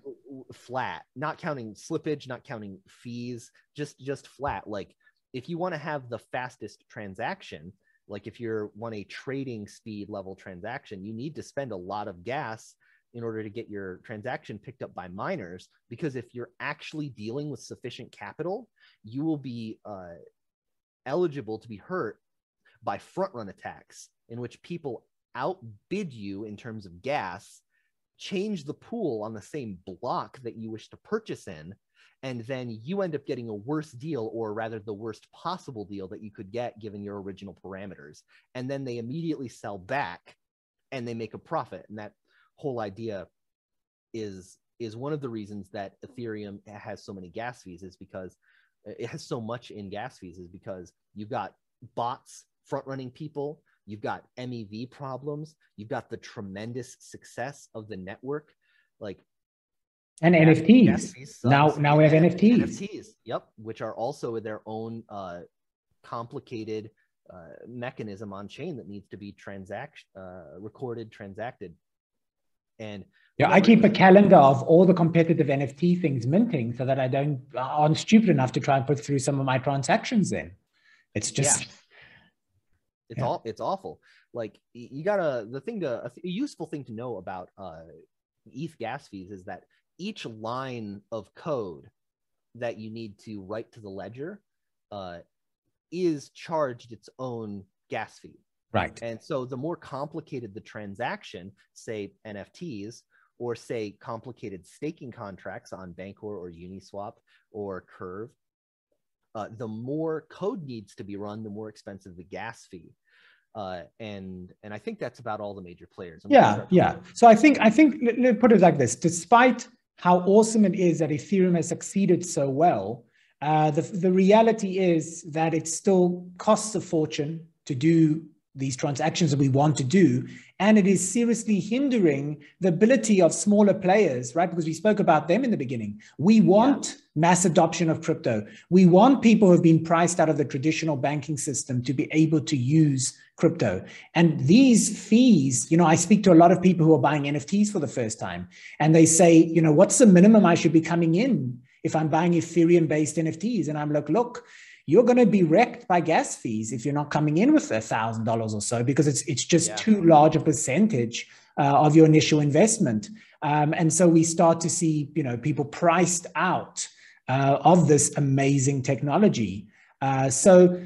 flat not counting slippage not counting fees just just flat. Like if you want to have the fastest transaction like if you're want a trading speed level transaction you need to spend a lot of gas in order to get your transaction picked up by miners because if you're actually dealing with sufficient capital you will be uh, eligible to be hurt by front run attacks in which people outbid you in terms of gas change the pool on the same block that you wish to purchase in and then you end up getting a worse deal or rather the worst possible deal that you could get given your original parameters. And then they immediately sell back and they make a profit. And that whole idea is is one of the reasons that ethereum has so many gas fees is because it has so much in gas fees is because you've got bots front running people You've got MEV problems. You've got the tremendous success of the network, like and NFTs. Now, now we have NFTs. NFTs, yep, which are also their own uh, complicated uh, mechanism on chain that needs to be transact uh, recorded, transacted, and yeah, I keep a calendar of all the competitive NFT things minting so that I don't aren't stupid enough to try and put through some of my transactions in. It's just. It's yeah. all it's awful. Like you gotta the thing to a, useful thing to know about uh, ETH gas fees is that each line of code that you need to write to the ledger uh, is charged its own gas fee. Right. And so the more complicated the transaction, say NFTs, or say complicated staking contracts on Bancor or Uniswap or Curve, uh, the more code needs to be run, the more expensive the gas fee. Uh, and and I think that's about all the major players. I'm yeah, yeah. So I think I think let, let put it like this: despite how awesome it is that Ethereum has succeeded so well, uh, the the reality is that it still costs a fortune to do these transactions that we want to do. And it is seriously hindering the ability of smaller players, right? Because we spoke about them in the beginning. We want yeah. mass adoption of crypto. We want people who have been priced out of the traditional banking system to be able to use crypto. And these fees, you know, I speak to a lot of people who are buying NFTs for the first time, and they say, you know, what's the minimum I should be coming in if I'm buying Ethereum based NFTs? And I'm like, look, you're going to be wrecked by gas fees if you're not coming in with a thousand dollars or so because it's it's just yeah. too large a percentage uh, of your initial investment. Um, and so we start to see you know people priced out uh, of this amazing technology. Uh, so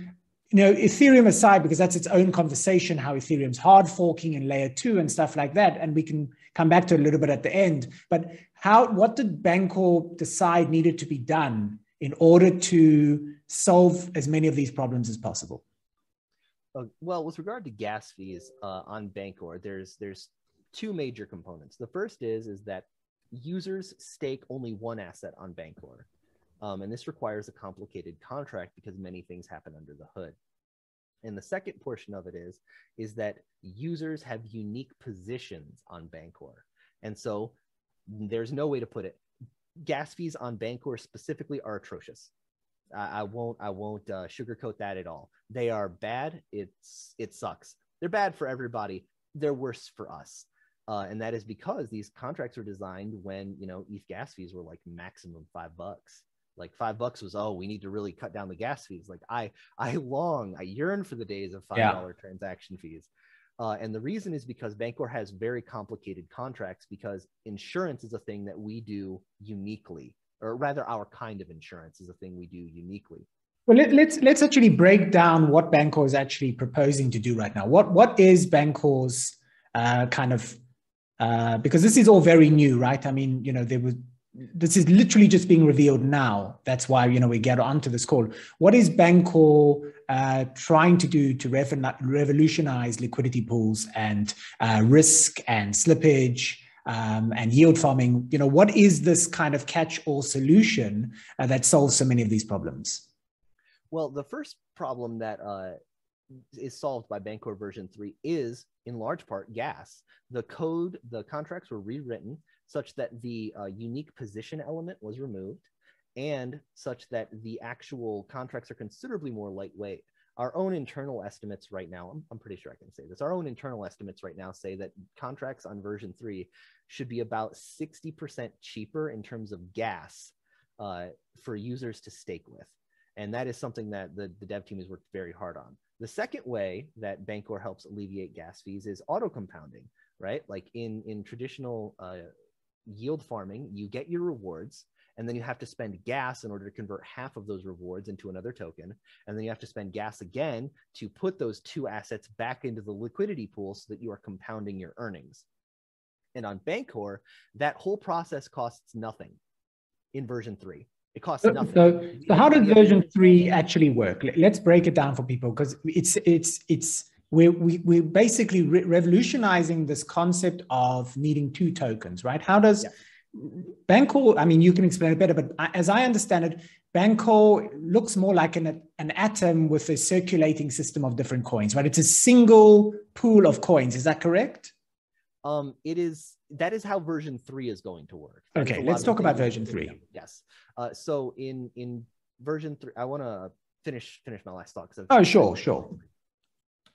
you know Ethereum aside because that's its own conversation how Ethereum's hard forking and layer two and stuff like that, and we can come back to a little bit at the end. But how what did Bancor decide needed to be done in order to solve as many of these problems as possible? Uh, well, with regard to gas fees uh, on Bancor, there's there's two major components. The first is is that users stake only one asset on Bancor. Um, and this requires a complicated contract because many things happen under the hood. And the second portion of it is, is that users have unique positions on Bancor. And so there's no way to put it. Gas fees on Bancor specifically are atrocious. I, I won't I won't uh, sugarcoat that at all. They are bad. It's it sucks. They're bad for everybody. They're worse for us. Uh, and that is because these contracts were designed when you know ETH gas fees were like maximum five bucks like five bucks was oh we need to really cut down the gas fees like i i long i yearn for the days of five dollar yeah. transaction fees uh, and the reason is because bancor has very complicated contracts because insurance is a thing that we do uniquely or rather our kind of insurance is a thing we do uniquely well let, us let's, let's actually break down what bancor is actually proposing to do right now what what is bancor's uh, kind of uh, because this is all very new right i mean you know there was this is literally just being revealed now. That's why you know we get onto this call. What is Bancor uh, trying to do to revolutionize liquidity pools and uh, risk and slippage um, and yield farming? You know, what is this kind of catch-all solution uh, that solves so many of these problems? Well, the first problem that uh, is solved by Bancor version three is in large part gas. The code, the contracts were rewritten such that the uh, unique position element was removed and such that the actual contracts are considerably more lightweight. Our own internal estimates right now, I'm, I'm, pretty sure I can say this, our own internal estimates right now say that contracts on version three should be about 60% cheaper in terms of gas uh, for users to stake with. And that is something that the, the dev team has worked very hard on. The second way that Bancor helps alleviate gas fees is auto compounding, right? Like in, in traditional uh, yield farming, you get your rewards, and then you have to spend gas in order to convert half of those rewards into another token. And then you have to spend gas again to put those two assets back into the liquidity pool so that you are compounding your earnings. And on Bancor, that whole process costs nothing in version three. It costs nothing. So, so how does version three actually work? Let's break it down for people because it's it's it's we're, we, we're basically re- revolutionizing this concept of needing two tokens, right? How does yeah. Bancor, I mean, you can explain it better, but as I understand it, Bancor looks more like an, an atom with a circulating system of different coins, right? It's a single pool of coins. Is that correct? Um, it is. That is how version three is going to work. Okay, let's talk about version three. Yes. Uh, so in in version three, I want to finish finish my last thought. Oh, sure, sure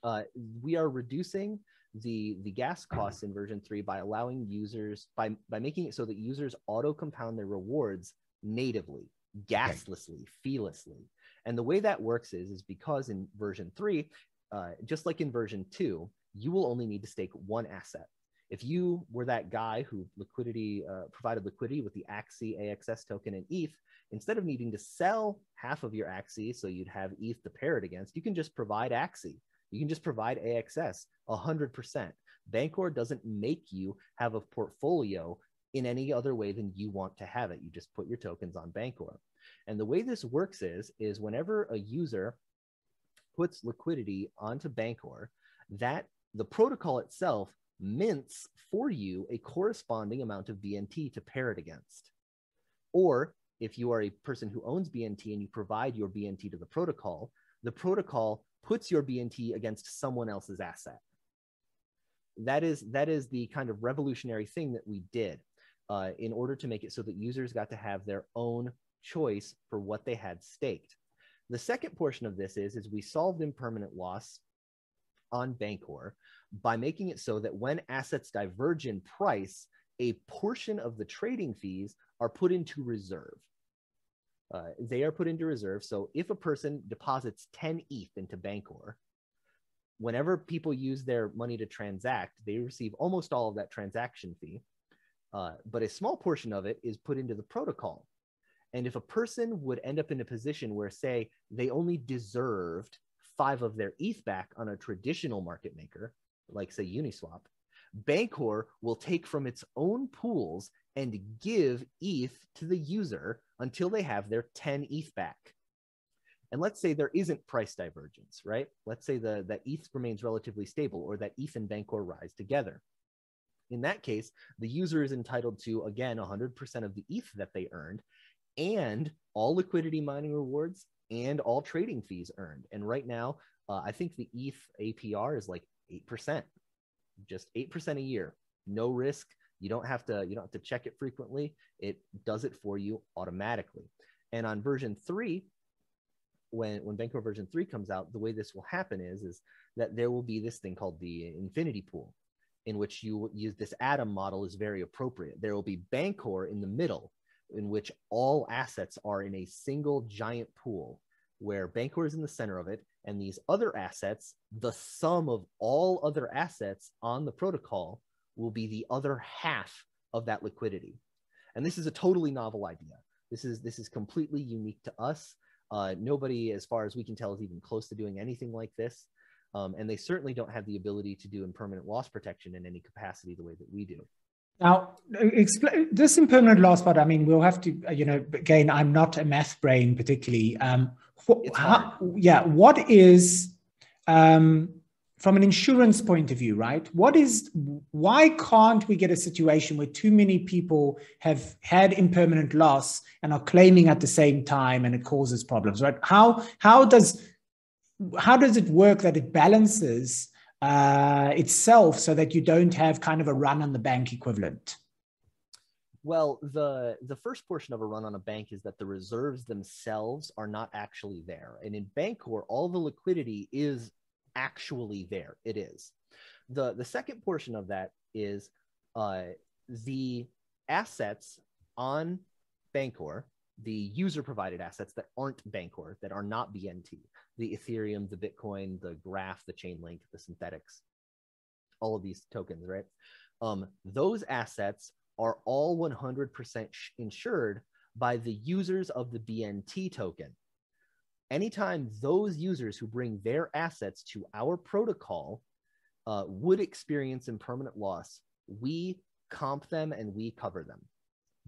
uh, we are reducing the the gas costs in version 3 by allowing users by by making it so that users auto compound their rewards natively gaslessly feelessly. And the way that works is is because in version 3 uh, just like in version 2 you will only need to stake one asset. If you were that guy who liquidity uh, provided liquidity with the axie axs token and eth instead of needing to sell half of your axie so you'd have eth to pair it against you can just provide axie you can just provide AXS 100%. Bancor doesn't make you have a portfolio in any other way than you want to have it. You just put your tokens on Bancor. And the way this works is, is whenever a user puts liquidity onto Bancor, that the protocol itself mints for you a corresponding amount of BNT to pair it against. Or if you are a person who owns BNT and you provide your BNT to the protocol, the protocol puts your BNT against someone else's asset. That is that is the kind of revolutionary thing that we did uh, in order to make it so that users got to have their own choice for what they had staked. The second portion of this is is we solved impermanent loss on Bancor by making it so that when assets diverge in price, a portion of the trading fees are put into reserve. Uh, they are put into reserve. So if a person deposits 10 ETH into Bancor, whenever people use their money to transact, they receive almost all of that transaction fee. Uh, but a small portion of it is put into the protocol. And if a person would end up in a position where, say, they only deserved five of their ETH back on a traditional market maker, like, say, Uniswap, Bancor will take from its own pools and give ETH to the user until they have their 10 ETH back. And let's say there isn't price divergence, right? Let's say the, that ETH remains relatively stable or that ETH and Bancor rise together. In that case, the user is entitled to, again, 100% of the ETH that they earned and all liquidity mining rewards and all trading fees earned. And right now, uh, I think the ETH APR is like 8%, just 8% a year. No risk. You don't have to you don't have to check it frequently. It does it for you automatically. And on version 3, when when Bancor version 3 comes out, the way this will happen is is that there will be this thing called the infinity pool in which you use this atom model is very appropriate. There will be Bancor in the middle in which all assets are in a single giant pool where Bancor is in the center of it and these other assets, the sum of all other assets on the protocol will be the other half of that liquidity. And this is a totally novel idea. This is this is completely unique to us. Uh, nobody, as far as we can tell, is even close to doing anything like this. Um, and they certainly don't have the ability to do impermanent loss protection in any capacity the way that we do. Now, explain this impermanent loss part. I mean, we'll have to, you know, again, I'm not a math brain particularly. Um, wh- how, yeah, what is um, from an insurance point of view, right? What is why can't we get a situation where too many people have had impermanent loss and are claiming at the same time and it causes problems, right? How how does how does it work that it balances uh, itself so that you don't have kind of a run on the bank equivalent? Well, the the first portion of a run on a bank is that the reserves themselves are not actually there, and in Bancor, all the liquidity is actually there. It is. The, the second portion of that is uh, the assets on Bancor, the user provided assets that aren't Bancor, that are not BNT, the Ethereum, the Bitcoin, the Graph, the Chainlink, the Synthetix, all of these tokens, right? Um, those assets are all 100% insured by the users of the BNT token anytime those users who bring their assets to our protocol uh, would experience impermanent loss, we comp them and we cover them.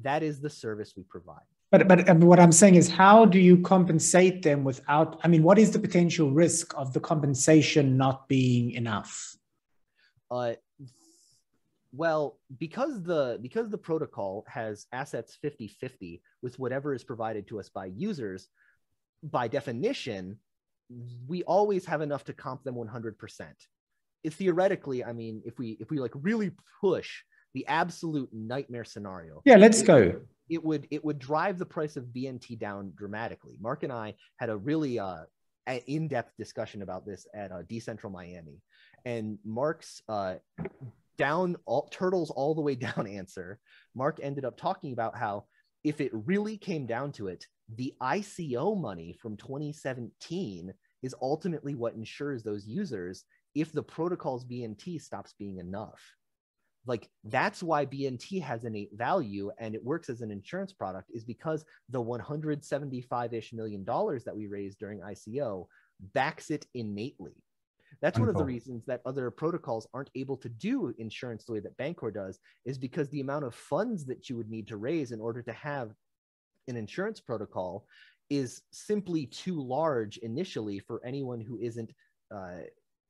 That is the service we provide. But, but what I'm saying is, how do you compensate them without? I mean, what is the potential risk of the compensation not being enough? Uh, well, because the because the protocol has assets 50-50 with whatever is provided to us by users, by definition, we always have enough to comp them 100%. If theoretically, I mean, if we if we like really push the absolute nightmare scenario. Yeah, let's it, go. It would it would drive the price of BNT down dramatically. Mark and I had a really uh, in-depth discussion about this at uh, Decentral Miami, and Mark's uh, down all turtles all the way down answer. Mark ended up talking about how if it really came down to it, the ICO money from 2017 is ultimately what ensures those users if the protocol's BNT stops being enough. Like that's why BNT has innate value and it works as an insurance product is because the 175-ish million dollars that we raised during ICO backs it innately. That's one of the reasons that other protocols aren't able to do insurance the way that Bancor does, is because the amount of funds that you would need to raise in order to have an insurance protocol is simply too large initially for anyone who isn't uh,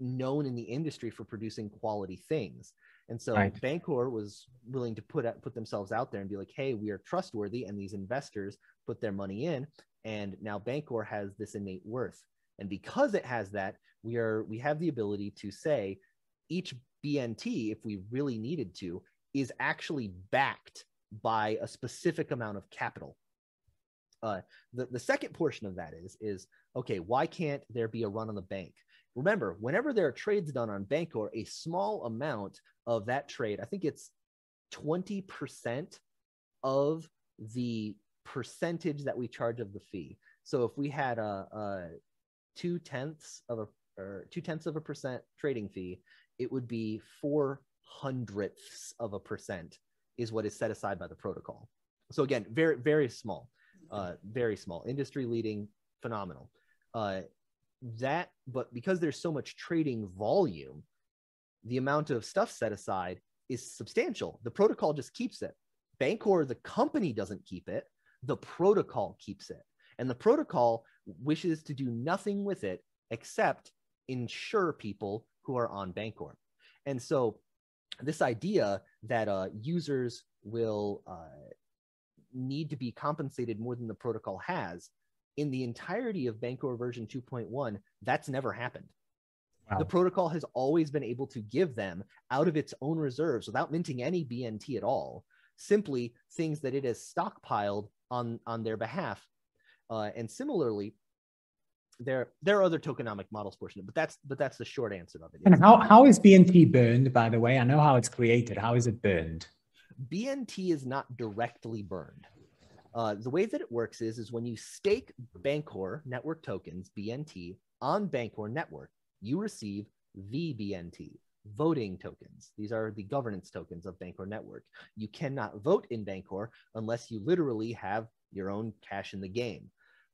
known in the industry for producing quality things. And so right. Bancor was willing to put put themselves out there and be like, "Hey, we are trustworthy," and these investors put their money in, and now Bancor has this innate worth. And because it has that, we are we have the ability to say each BNT, if we really needed to, is actually backed by a specific amount of capital. Uh, the, the second portion of that is is okay, why can't there be a run on the bank? Remember, whenever there are trades done on Bancor, a small amount of that trade, I think it's 20% of the percentage that we charge of the fee. So if we had a, a two tenths of a or two tenths of a percent trading fee, it would be four hundredths of a percent is what is set aside by the protocol. So again, very very small, uh, very small, industry leading, phenomenal. Uh, that, but because there's so much trading volume, the amount of stuff set aside is substantial. The protocol just keeps it. Bancor, the company doesn't keep it. The protocol keeps it. And the protocol wishes to do nothing with it except insure people who are on Bancor. And so this idea that uh, users will uh, need to be compensated more than the protocol has in the entirety of Bancor version 2.1, that's never happened. Wow. The protocol has always been able to give them out of its own reserves without minting any BNT at all, simply things that it has stockpiled on, on their behalf. Uh, and similarly, there there are other tokenomic models portion, but that's but that's the short answer of it. And how how is BNT burned? By the way, I know how it's created. How is it burned? BNT is not directly burned. Uh, the way that it works is is when you stake Bancor network tokens BNT on Bancor network, you receive VBNT voting tokens. These are the governance tokens of Bancor network. You cannot vote in Bancor unless you literally have your own cash in the game.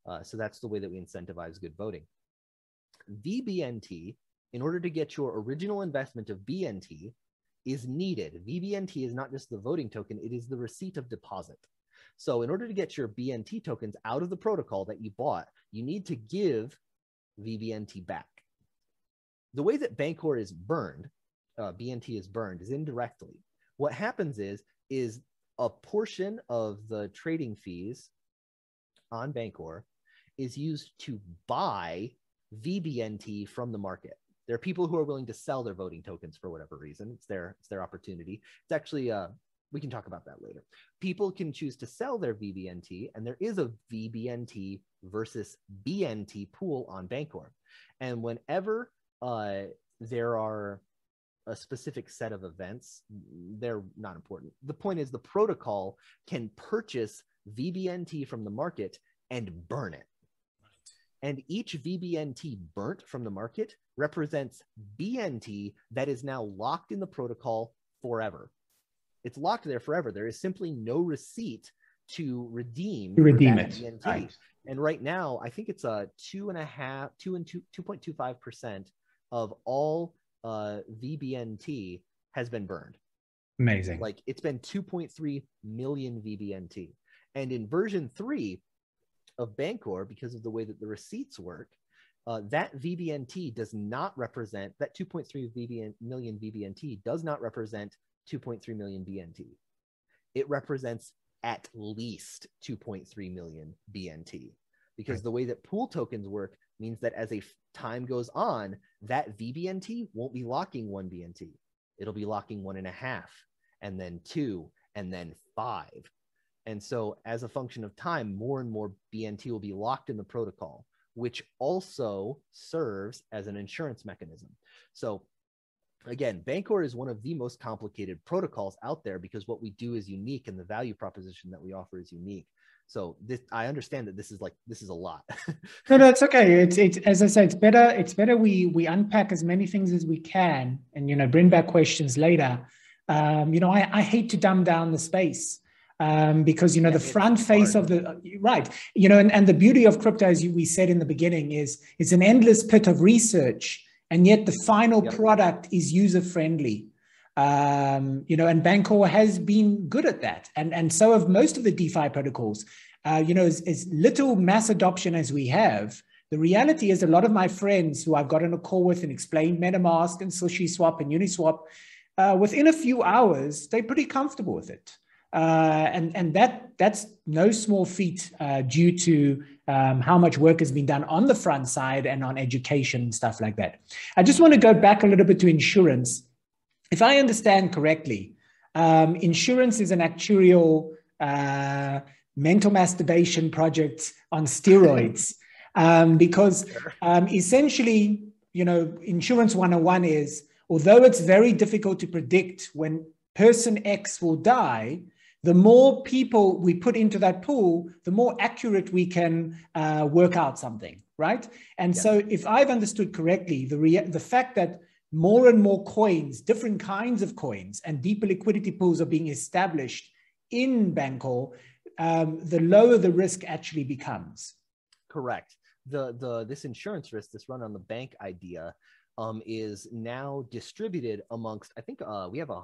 Uh, so that's the way that we incentivize good voting. VBNT, in order to get your original investment of BNT, is needed. VBNT is not just the voting token, it is the receipt of deposit. So, in order to get your BNT tokens out of the protocol that you bought, you need to give VBNT back. The way that Bancor is burned, uh, BNT is burned, is indirectly. What happens is, is a portion of the trading fees on Bancor is used to buy VBNT from the market. There are people who are willing to sell their voting tokens for whatever reason. It's their it's their opportunity. It's actually uh, we can talk about that later. People can choose to sell their VBNT, and there is a VBNT versus BNT pool on Bancor. And whenever uh, there are a specific set of events, they're not important. The point is the protocol can purchase VBNT from the market and burn it. And each VBNT burnt from the market represents BNT that is now locked in the protocol forever. It's locked there forever. There is simply no receipt to redeem, redeem it. Right. And right now, I think it's a two and a half, two and two, 2.25 percent of all uh, VBNT has been burned. Amazing. Like it's been 2.3 million VBNT. And in version three, of Bancor, because of the way that the receipts work, uh, that VBNT does not represent that 2.3 VBN, million VBNT does not represent 2.3 million BNT. It represents at least 2.3 million BNT because right. the way that pool tokens work means that as a time goes on, that VBNT won't be locking one BNT. It'll be locking one and a half, and then two, and then five, and so, as a function of time, more and more BNT will be locked in the protocol, which also serves as an insurance mechanism. So, again, Bancor is one of the most complicated protocols out there because what we do is unique and the value proposition that we offer is unique. So this, I understand that this is like this is a lot. no, no, it's okay. It's it's as I say, it's better. It's better we we unpack as many things as we can, and you know, bring back questions later. Um, you know, I, I hate to dumb down the space um, because you know yeah, the front face hard. of the right you know and, and the beauty of crypto as you, we said in the beginning is it's an endless pit of research and yet the final yep. product is user friendly um, you know and bancor has been good at that and and so have most of the defi protocols uh, you know as, as little mass adoption as we have the reality is a lot of my friends who I've gotten a call with and explained MetaMask and SushiSwap and Uniswap, uh, within a few hours, they're pretty comfortable with it. Uh, and and that that's no small feat uh, due to um, how much work has been done on the front side and on education and stuff like that. I just want to go back a little bit to insurance. If I understand correctly, um, insurance is an actuarial uh, mental masturbation project on steroids um, because um, essentially, you know, insurance 101 is although it's very difficult to predict when person X will die, the more people we put into that pool, the more accurate we can uh, work out something, right? And yeah. so, if I've understood correctly, the rea- the fact that more and more coins, different kinds of coins, and deeper liquidity pools are being established in Bancor, um, the lower the risk actually becomes. Correct. The the this insurance risk, this run on the bank idea, um, is now distributed amongst. I think uh, we have a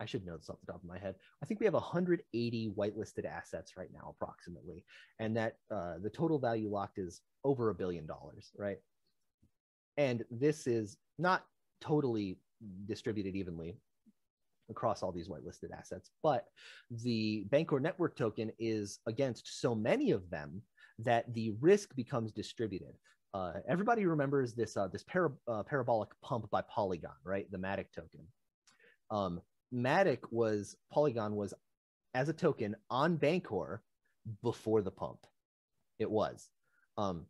I should know this off the top of my head. I think we have 180 whitelisted assets right now, approximately, and that uh, the total value locked is over a billion dollars, right? And this is not totally distributed evenly. across all these whitelisted assets. But the Bancor network token is against so many of them that the risk becomes distributed. Uh, everybody remembers this uh, this para, uh, parabolic pump by Polygon, right? The Matic token. Um, Matic was Polygon was as a token on Bancor before the pump. It was. Um,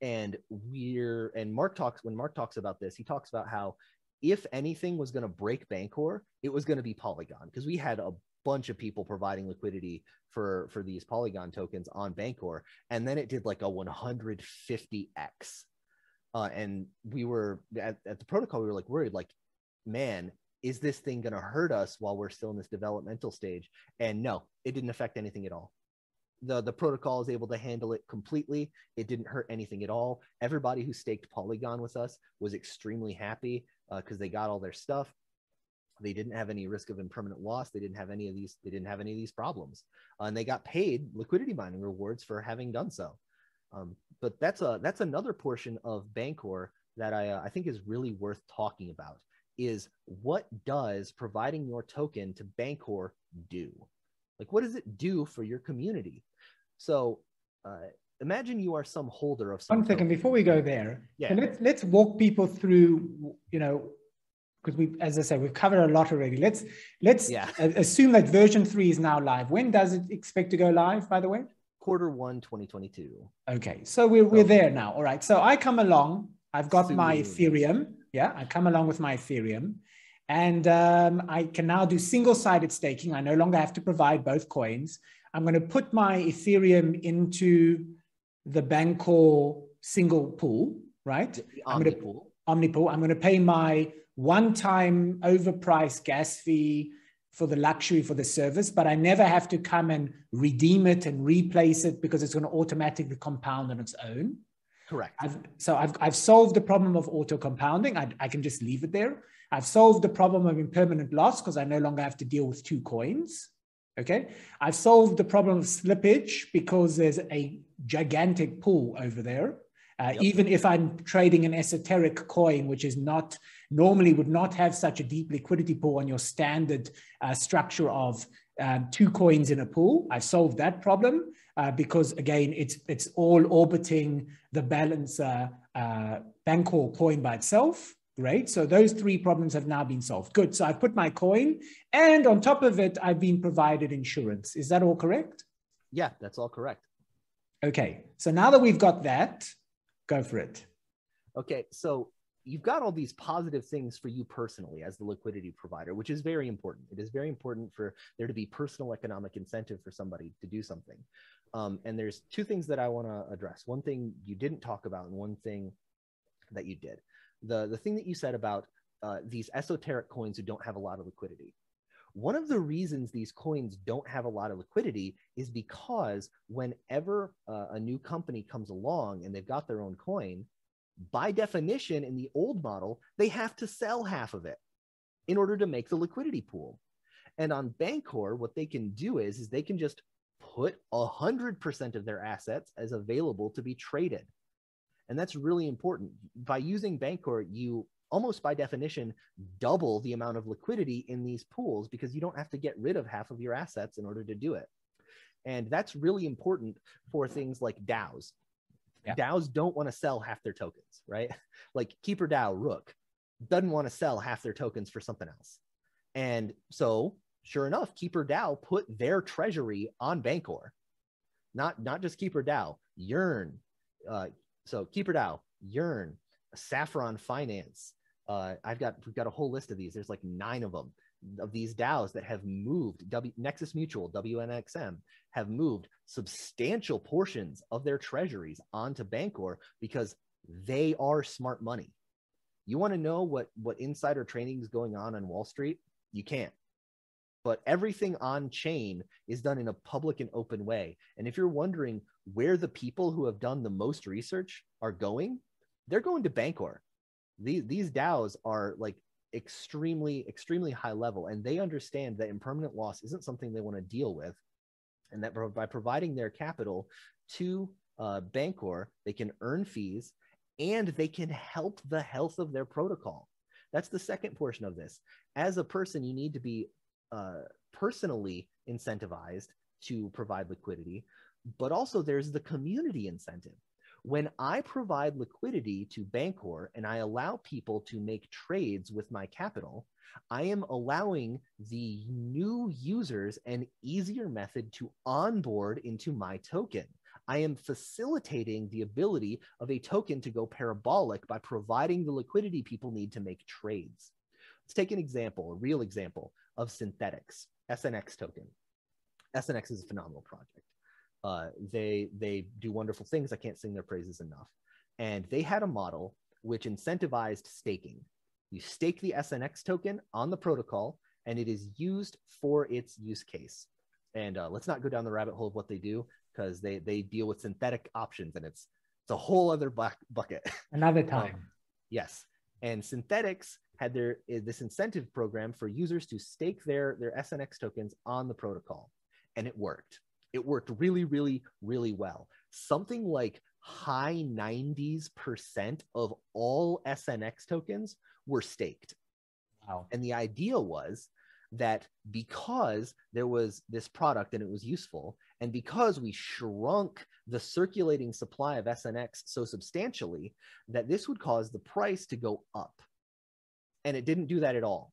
and we're and Mark talks when Mark talks about this, he talks about how if anything was going to break Bancor, it was going to be Polygon because we had a bunch of people providing liquidity for for these Polygon tokens on Bancor, and then it did like a 150x. Uh, and we were at, at the protocol, we were like worried, like, man, is this thing going to hurt us while we're still in this developmental stage? And no, it didn't affect anything at all. The the protocol is able to handle it completely. It didn't hurt anything at all. Everybody who staked polygon with us was extremely happy because uh, they got all their stuff. They didn't have any risk of impermanent loss. They didn't have any of these they didn't have any of these problems. Uh, and they got paid liquidity mining rewards for having done so. Um, but that's a that's another portion of bancor that i uh, i think is really worth talking about is what does providing your token to bancor do like, what does it do for your community? So, uh, imagine you are some holder of some. One second before we go there. Yeah. let's let's walk people through. You know, because we, as I said, we've covered a lot already. Let's let's yeah. assume that version three is now live. When does it expect to go live? By the way. Quarter one, 2022. Okay, so we're, we're there now. All right. So I come along. I've got Soon. my Ethereum. Yeah, I come along with my Ethereum. And um, I can now do single-sided staking. I no longer have to provide both coins. I'm going to put my Ethereum into the Bancor single pool, right? The I'm going to pool. Omnipool. I'm going to pay my one-time overpriced gas fee for the luxury for the service, but I never have to come and redeem it and replace it because it's going to automatically compound on its own. Correct. I've, so I've, I've solved the problem of auto compounding. I, I can just leave it there. I've solved the problem of impermanent loss because I no longer have to deal with two coins. Okay. I've solved the problem of slippage because there's a gigantic pool over there. Uh, yep. Even if I'm trading an esoteric coin, which is not normally would not have such a deep liquidity pool on your standard uh, structure of um, two coins in a pool, I've solved that problem uh, because again, it's it's all orbiting the balancer uh, Bancor coin by itself. Great. So those three problems have now been solved. Good. So I've put my coin and on top of it, I've been provided insurance. Is that all correct? Yeah, that's all correct. Okay. So now that we've got that, go for it. Okay. So you've got all these positive things for you personally as the liquidity provider, which is very important. It is very important for there to be personal economic incentive for somebody to do something. Um, and there's two things that I want to address. One thing you didn't talk about, and one thing that you did the the thing that you said about uh, these esoteric coins who don't have a lot of liquidity. One of the reasons these coins don't have a lot of liquidity is because whenever uh, a new company comes along and they've got their own coin, by definition, in the old model, they have to sell half of it in order to make the liquidity pool. And on Bancor, what they can do is, is they can just put 100% of their assets as available to be traded. And that's really important. By using Bancor, you almost by definition double the amount of liquidity in these pools because you don't have to get rid of half of your assets in order to do it. And that's really important for things like DAOs. Yeah. DAOs don't want to sell half their tokens, right? Like Keeper DAO Rook doesn't want to sell half their tokens for something else. And so, sure enough, Keeper DAO put their treasury on Bancor. Not, not just Keeper DAO, Yearn, uh, so Keeper DAO, Yearn, Saffron Finance. Uh, I've got we've got a whole list of these. There's like nine of them of these DAOs that have moved. W, Nexus Mutual, WNXM, have moved substantial portions of their treasuries onto Bancor because they are smart money. You want to know what what insider trading is going on on Wall Street? You can't but everything on chain is done in a public and open way. And if you're wondering where the people who have done the most research are going, they're going to Bancor. These, these DAOs are like extremely, extremely high level, and they understand that impermanent loss isn't something they want to deal with. And that by providing their capital to uh, Bancor, they can earn fees and they can help the health of their protocol. That's the second portion of this. as a person, you need to be uh, personally incentivized to provide liquidity, but also there's the community incentive. When I provide liquidity to Bancor and I allow people to make trades with my capital, I am allowing the new users an easier method to onboard into my token. I am facilitating the ability of a token to go parabolic by providing the liquidity people need to make trades. Let's take an example, a real example of Synthetix, SNX token. SNX is a phenomenal project. Uh, they they do wonderful things. I can't sing their praises enough. And they had a model which incentivized staking. You stake the SNX token on the protocol, and it is used for its use case. And uh, let's not go down the rabbit hole of what they do because they they deal with synthetic options, and it's it's a whole other black bucket. Another um, time. Um, yes, and Synthetix had their eh, this incentive program for users to stake their their SNX tokens on the protocol, and it worked. It worked really, really, really well. Something like high 90s percent of all SNX tokens were staked. Wow. And the idea was that because there was this product and it was useful, and because we shrunk the circulating supply of SNX so substantially, that this would cause the price to go up. And it didn't do that at all.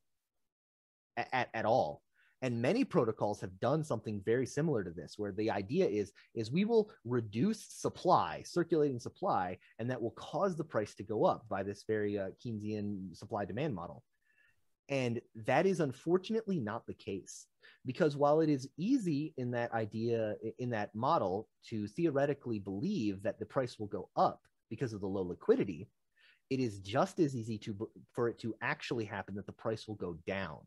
At, at all and many protocols have done something very similar to this where the idea is is we will reduce supply circulating supply and that will cause the price to go up by this very uh, keynesian supply demand model. And that is unfortunately not the case because while it is easy in that idea in that model to theoretically believe that the price will go up because of the low liquidity it is just as easy to for it to actually happen that the price will go down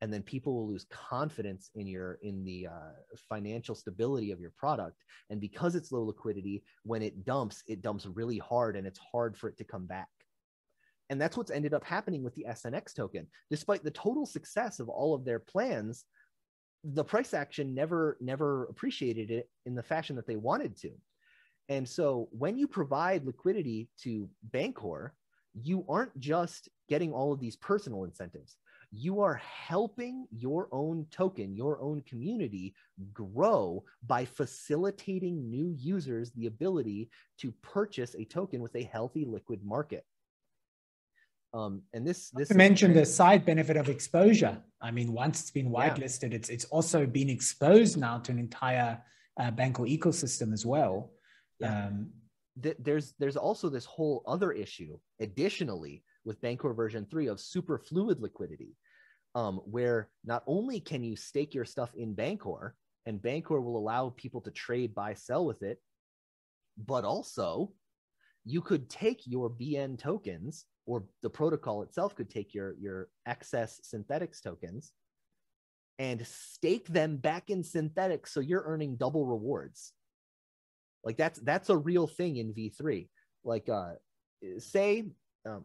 and then people will lose confidence in your in the uh, financial stability of your product. And because it's low liquidity when it dumps it dumps really hard and it's hard for it to come back. And that's what's ended up happening with the snx token. Despite the total success of all of their plans the price action never never appreciated it in the fashion that they wanted to. And so when you provide liquidity to bancor you aren't just getting all of these personal incentives you are helping your own token, your own community grow by facilitating new users the ability to purchase a token with a healthy liquid market. Um, and this, this to mention the side benefit of exposure. I mean, once it's been whitelisted, yeah. it's it's also been exposed now to an entire uh, Bancor ecosystem as well. Yeah. Um, there's there's also this whole other issue additionally with Bancor version 3 of super fluid liquidity, um, where not only can you stake your stuff in Bancor, and Bancor will allow people to trade, buy, sell with it, but also you could take your BN tokens, or the protocol itself could take your, your excess Synthetix tokens and stake them back in Synthetix. so you're earning double rewards like that's that's a real thing in v3 like uh say um,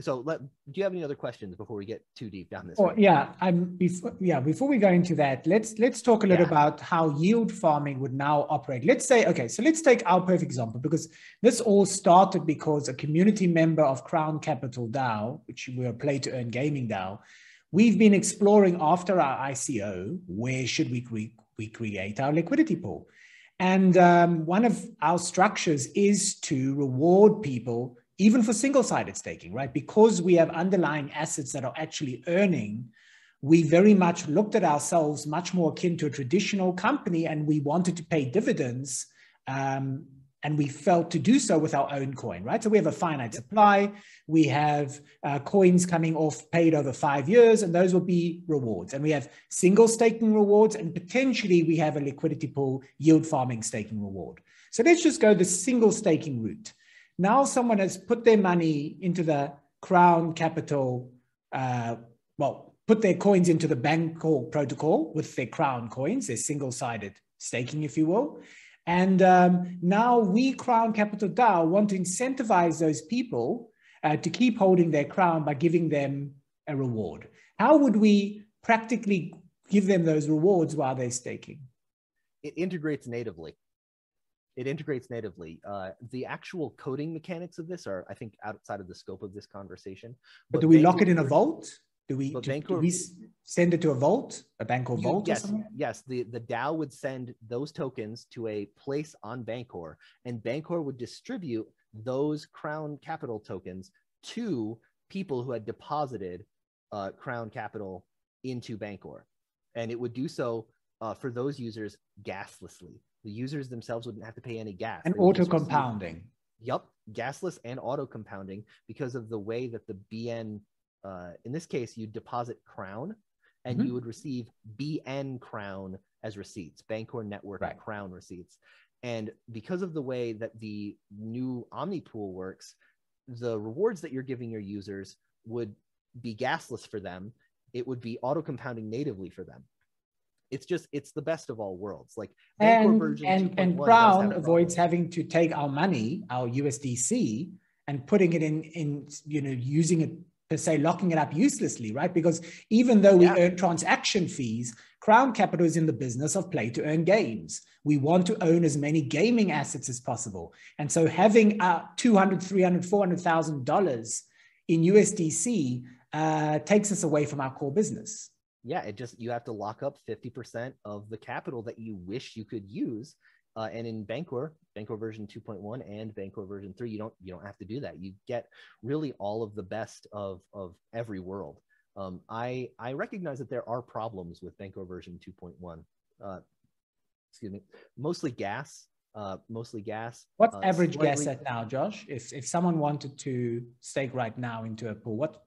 so let do you have any other questions before we get too deep down this oh, yeah i'm before yeah before we go into that let's let's talk a little yeah. about how yield farming would now operate. Let's say okay so let's take our perfect example because this all started because a community member of crown capital dao which we're a play to earn gaming dao we've been exploring after our ico where should we, we, we create our liquidity pool? And um, one of our structures is to reward people even for single-sided staking, right? Because we have underlying assets that are actually earning, we very much looked at ourselves much more akin to a traditional company, and we wanted to pay dividends. Um, and we felt to do so with our own coin, right? So we have a finite supply. We have uh, coins coming off paid over five years, and those will be rewards. And we have single staking rewards, and potentially we have a liquidity pool yield farming staking reward. So let's just go the single staking route. Now someone has put their money into the Crown Capital, uh, well, put their coins into the Bancor protocol with their Crown coins, their single-sided staking, if you will. And um, now we, Crown Capital DAO, want to incentivize those people uh, to keep holding their crown by giving them a reward. How would we practically give them those rewards while they're staking? It integrates natively it integrates natively. Uh, the actual coding mechanics of this are, I think, outside of the scope of this conversation. But, but do we lock it in a vault? Do we, do, Bancor, do we send it to a vault, a Bancor you, vault? Yes, yes. The, the DAO would send those tokens to a place on Bancor, and Bancor would distribute those Crown Capital tokens to people who had deposited uh, Crown Capital into Bancor. And it would do so uh, for those users gaslessly. The users themselves wouldn't have to pay any gas. And auto compounding. Yup, gasless and auto compounding because of the way that the BN, uh, in this case, you deposit Crown and mm-hmm. you would receive BN Crown as receipts, Bancor Network right. Crown receipts. And because of the way that the new Omnipool works, the rewards that you're giving your users would be gasless for them. It would be auto compounding natively for them. It's just it's the best of all worlds. Like and and, and Crown avoids having to take our money, our USDC, and putting it in in you know using it per se, locking it up uselessly, right? Because even though we yeah. earn transaction fees, Crown Capital is in the business of play to earn games. We want to own as many gaming assets as possible. And so having uh, 200, 300, 400,000 dollars in USDC uh, takes us away from our core business. Yeah, it just, you have to lock up 50% of the capital that you wish you could use. Uh, and in Bancor, Bancor version 2.1 and Bancor version 3, you don't you don't have to do that. You get really all of the best of of every world. Um, I I recognize that there are problems with Bancor version 2.1. Uh, excuse me, mostly gas. Uh, mostly gas. What's uh, average slightly... gas at now, Josh? If if someone wanted to stake right now into a pool, what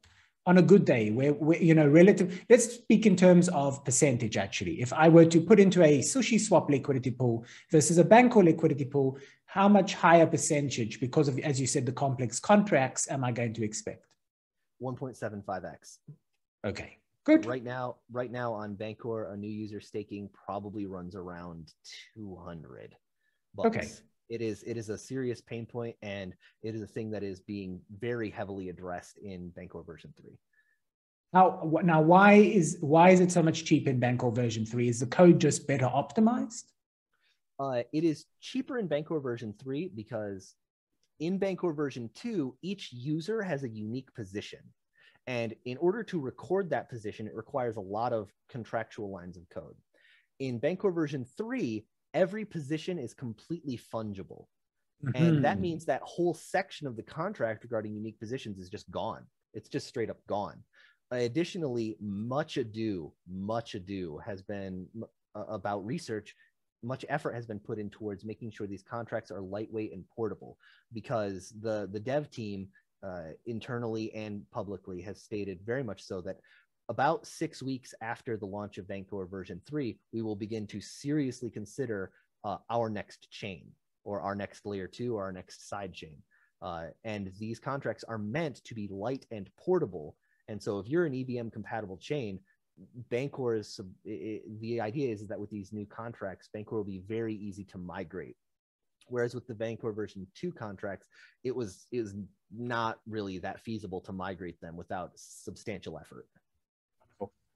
on a good day where, where, you know relative let's speak in terms of percentage actually. If i were to put into a SushiSwap liquidity pool versus a Bancor liquidity pool how much higher percentage because of as you said the complex contracts am i going to expect? 1.75x okay good. Right now right now on bancor a new user staking probably runs around 200 bucks. okay it is it is a serious pain point and it is a thing that is being very heavily addressed in Bancor version 3 now now why is why is it so much cheaper in Bancor version 3 is the code just better optimized? Uh, it is cheaper in Bancor version 3 because in Bancor version 2 each user has a unique position. And in order to record that position it requires a lot of contractual lines of code. In Bancor version 3 every position is completely fungible. Mm-hmm. And that mm-hmm. means that whole section of the contract regarding unique positions is just gone. It's just straight up gone. Uh, additionally, much ado, much ado has been uh, about research. Much effort has been put in towards making sure these contracts are lightweight and portable because the, the dev team uh, internally and publicly has stated very much so that about six weeks after the launch of Bancor version 3, we will begin to seriously consider uh, our next chain or our next layer 2 or our next side chain. Uh, and these contracts are meant to be light and portable. And so if you're an EVM compatible chain, Bancor is it, the idea is that with these new contracts, Bancor will be very easy to migrate. Whereas with the Bancor version 2 contracts, it was it was not really that feasible to migrate them without substantial effort.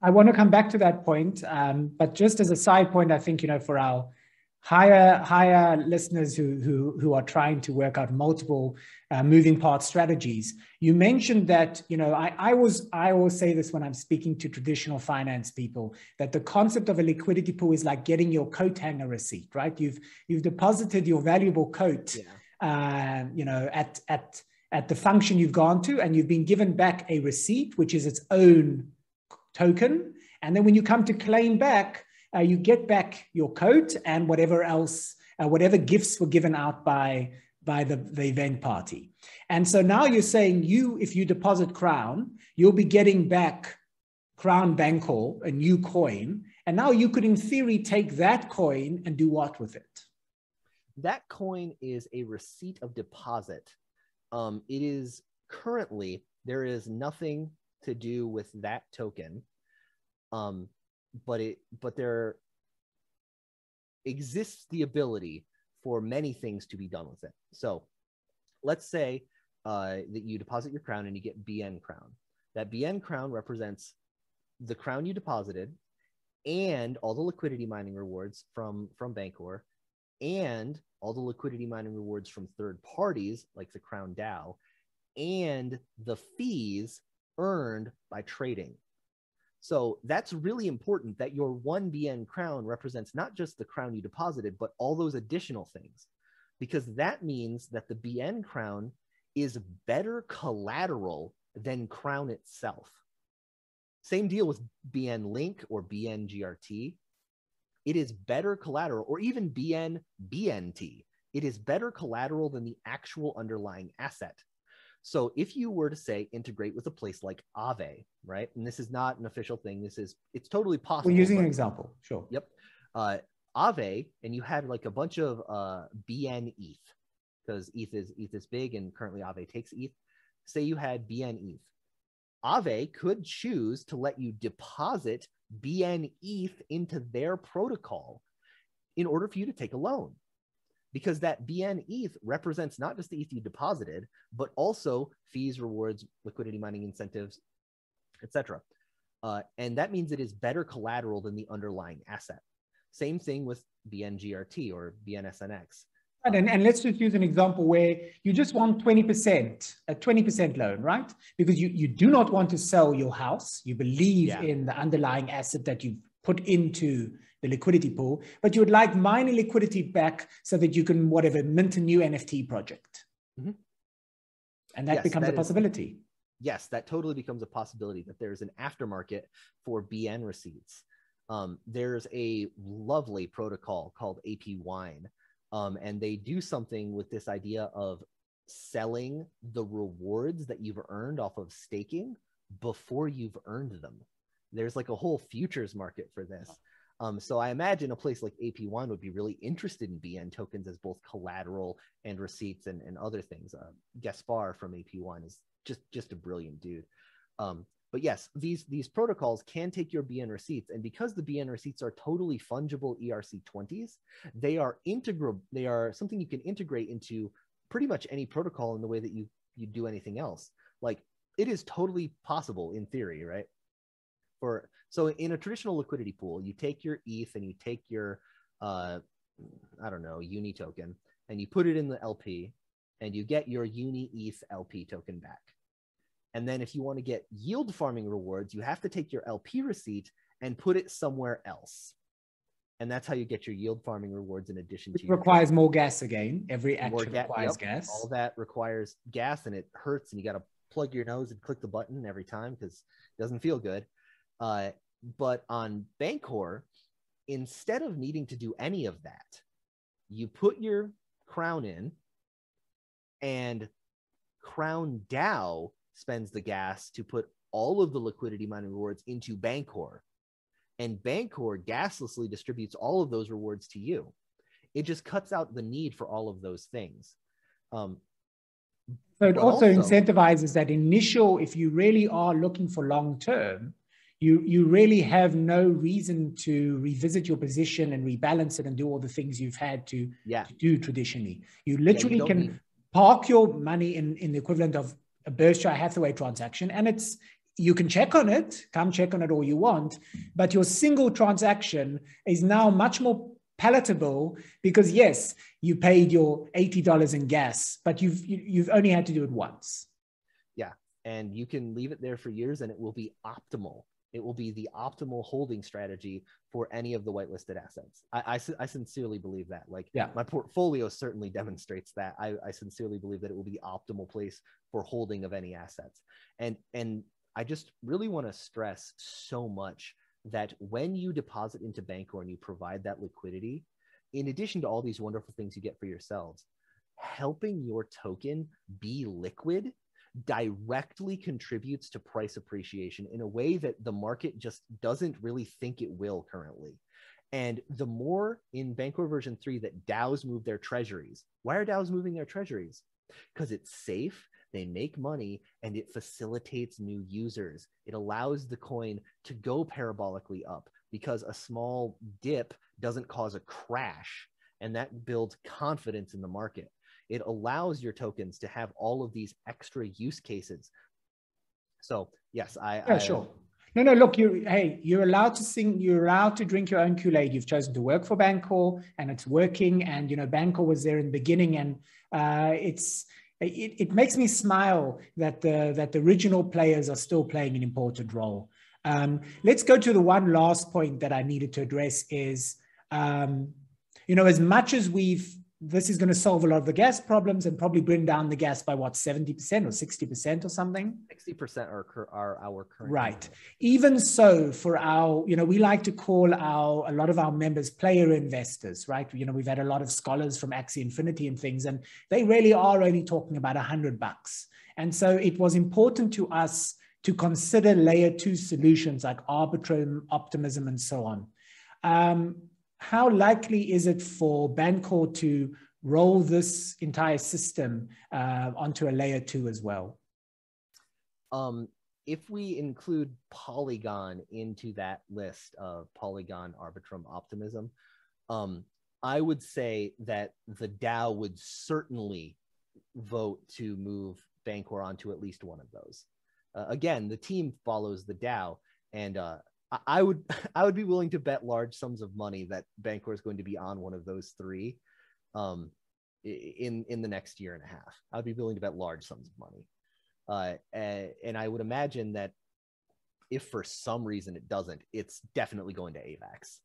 I want to come back to that point, um, but just as a side point, I think you know for our higher higher listeners who who who are trying to work out multiple uh, moving part strategies, you mentioned that you know I I was I always say this when I'm speaking to traditional finance people that the concept of a liquidity pool is like getting your coat hanger receipt, right? You've you've deposited your valuable coat, yeah. uh, you know, at at at the function you've gone to, and you've been given back a receipt, which is its own token. And then when you come to claim back, uh, you get back your coat and whatever else, uh, whatever gifts were given out by, by the, the event party. And so now you're saying you, if you deposit Crown, you'll be getting back Crown Bancor, a new coin. And now you could, in theory, take that coin and do what with it? That coin is a receipt of deposit. Um, it is currently, there is nothing to do with that token. Um but it but there exists the ability for many things to be done with it. So let's say uh, that you deposit your crown and you get bn crown. That bn crown represents the crown you deposited and all the liquidity mining rewards from from bancor and all the liquidity mining rewards from third parties like the crown dao and the fees earned by trading. So that's really important that your one BN crown represents not just the crown you deposited, but all those additional things, because that means that the BN crown is better collateral than crown itself. Same deal with BN Link or BN GRT. It is better collateral, or even BN BNT. It is better collateral than the actual underlying asset. So if you were to say integrate with a place like Aave, right? And this is not an official thing. This is it's totally possible. We're using an example. Sure. Yep. Uh, Aave, and you had like a bunch of uh, BN ETH because ETH is ETH is big, and currently Aave takes ETH. Say you had BN ETH. Aave could choose to let you deposit BN ETH into their protocol in order for you to take a loan because that BN ETH represents not just the ETH you deposited, but also fees, rewards, liquidity mining incentives, etc. Uh, and that means it is better collateral than the underlying asset. Same thing with BNGRT or BNSNX. Right, and, and let's just use an example where you just want 20%, a 20% loan, right? Because you, you do not want to sell your house. You believe yeah. in the underlying asset that you've put into the liquidity pool, but you would like mining liquidity back so that you can, whatever, mint a new NFT project. Mm-hmm. And that yes, becomes that a possibility. Is, yes, that totally becomes a possibility that there's an aftermarket for BN receipts. Um, there's a lovely protocol called APWine, um, and they do something with this idea of selling the rewards that you've earned off of staking before you've earned them. There's like a whole futures market for this. Um, so I imagine a place like APWine would be really interested in BN tokens as both collateral and receipts and, and other things. Uh, Gaspar from APWine is just just a brilliant dude. Um, but yes, these these protocols can take your BN receipts, and because the BN receipts are totally fungible ERC20s, they are integral. They are something you can integrate into pretty much any protocol in the way that you you do anything else. Like it is totally possible in theory, right? For so in a traditional liquidity pool, you take your ETH and you take your, uh, I don't know, Uni token, and you put it in the LP, and you get your Uni ETH LP token back. And then if you want to get yield farming rewards, you have to take your LP receipt and put it somewhere else. And that's how you get your yield farming rewards in addition Which to requires more gas again. Every action ga- requires yep. gas. All that requires gas and it hurts and you got to plug your nose and click the button every time because it doesn't feel good. Uh, but on Bancor, instead of needing to do any of that, you put your crown in, and Crown DAO spends the gas to put all of the liquidity mining rewards into Bancor. And Bancor gaslessly distributes all of those rewards to you. It just cuts out the need for all of those things. Um, so it also, also incentivizes that initial, if you really are looking for long term, you you really have no reason to revisit your position and rebalance it and do all the things you've had to, yeah. to do traditionally. You literally yeah, you can need... park your money in in the equivalent of a Berkshire Hathaway transaction, and it's you can check on it, come check on it all you want, but your single transaction is now much more palatable because yes, you paid your eighty dollars in gas, but you've you, have you have only had to do it once. Yeah, and you can leave it there for years, and it will be optimal it will be the optimal holding strategy for any of the whitelisted assets. I, I, I sincerely believe that. Like, yeah. my portfolio certainly demonstrates that. I, I sincerely believe that it will be the optimal place for holding of any assets. And and I just really want to stress so much that when you deposit into Bancor and you provide that liquidity, in addition to all these wonderful things you get for yourselves, helping your token be liquid directly contributes to price appreciation in a way that the market just doesn't really think it will currently. And the more in Bancor version 3 that DAOs move their treasuries, why are DAOs moving their treasuries? Because it's safe, they make money, and it facilitates new users. It allows the coin to go parabolically up because a small dip doesn't cause a crash, and that builds confidence in the market it allows your tokens to have all of these extra use cases. So yes, I yeah I, sure. No, no. Look, you. Hey, you're allowed to sing. You're allowed to drink your own Kool Aid. You've chosen to work for Bancor, and it's working. And you know, Bancor was there in the beginning, and uh, it's it, it makes me smile that the that the original players are still playing an important role. Um, let's go to the one last point that I needed to address is, um, you know, as much as we've this is going to solve a lot of the gas problems and probably bring down the gas by what 70% or 60% or something? 60% are, are our current right. even so for our you know we like to call our a lot of our members player investors right? You know we've had a lot of scholars from axie infinity and things and they really are only talking about a hundred bucks. And so it was important to us to consider layer two solutions like arbitrum optimism and so on. Um, how likely is it for Bancor to roll this entire system uh, onto a layer two as well? Um, if we include Polygon into that list of Polygon Arbitrum Optimism, um, I would say that the DAO would certainly vote to move Bancor onto at least one of those. Uh, again, the team follows the DAO, and uh, I would I would be willing to bet large sums of money that Bancor is going to be on one of those three, um, in in the next year and a half. I would be willing to bet large sums of money, uh, and, and I would imagine that if for some reason it doesn't, it's definitely going to AVAX.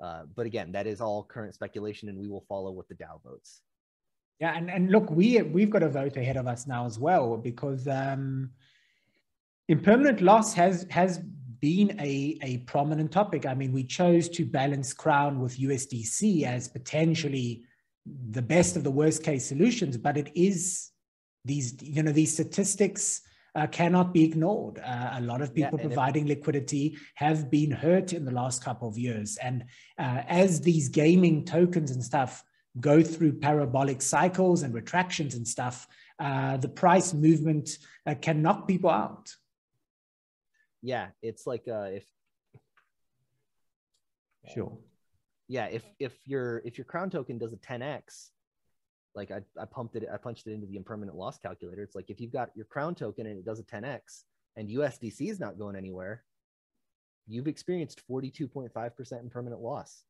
Uh, but again, that is all current speculation, and we will follow what the DAO votes. Yeah, and, and look, we we've got a vote ahead of us now as well because um, impermanent loss has has been a, a prominent topic. I mean, we chose to balance Crown with USDC as potentially the best of the worst case solutions, but it is these, you know, these statistics uh, cannot be ignored. Uh, a lot of people yeah, providing liquidity have been hurt in the last couple of years. And uh, as these gaming tokens and stuff go through parabolic cycles and retractions and stuff, uh, the price movement uh, can knock people out yeah, it's like uh, if sure, yeah, if if your if your crown token does a 10x, like I, I pumped it, I punched it into the impermanent loss calculator. It's like if you've got your crown token and it does a 10x, and USDC is not going anywhere, you've experienced 42.5% impermanent loss.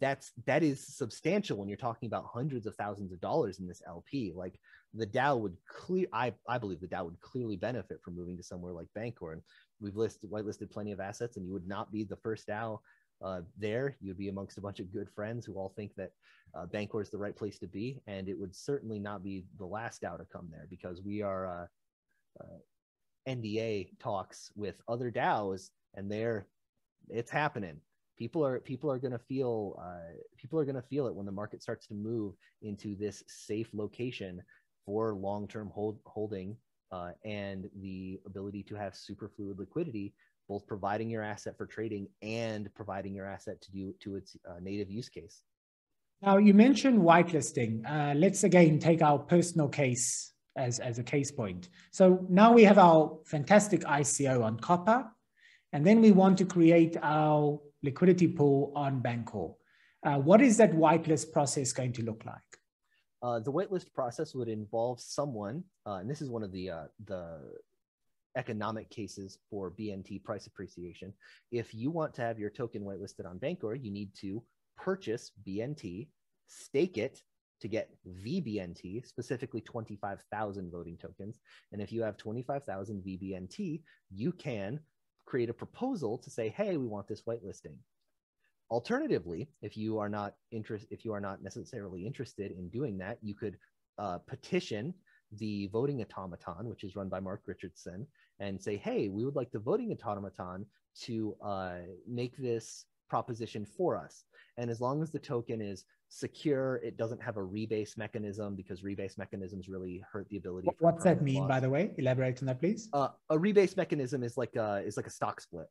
That's that is substantial when you're talking about hundreds of thousands of dollars in this LP. Like the DAO would clear I, I believe the DAO would clearly benefit from moving to somewhere like Bancor. And we've listed whitelisted plenty of assets, and you would not be the first DAO uh, there. You'd be amongst a bunch of good friends who all think that uh, Bancor is the right place to be, and it would certainly not be the last DAO to come there because we are uh, uh NDA talks with other DAOs, and they're it's happening. People are people are going to feel uh, people are going to feel it when the market starts to move into this safe location for long-term hold, holding uh, and the ability to have super fluid liquidity, both providing your asset for trading and providing your asset to do to its uh, native use case. Now you mentioned whitelisting. Uh, let's again take our personal case as, as a case point. So now we have our fantastic ICO on Copper, and then we want to create our liquidity pool on Bancor. Uh, what is that whitelist process going to look like? Uh, the whitelist process would involve someone, uh, and this is one of the uh, the economic cases for BNT price appreciation. If you want to have your token whitelisted on Bancor, you need to purchase BNT, stake it to get VBNT, specifically 25,000 voting tokens. And if you have 25,000 VBNT, you can create a proposal to say, hey, we want this whitelisting. Alternatively, if you are not interest, if you are not necessarily interested in doing that, you could uh, petition the voting automaton, which is run by Mark Richardson, and say, "Hey, we would like the voting automaton to uh, make this proposition for us." And as long as the token is secure, it doesn't have a rebase mechanism because rebase mechanisms really hurt the ability. What's that mean, loss. by the way? Elaborate on that, please. Uh, a rebase mechanism is like a, is like a stock split.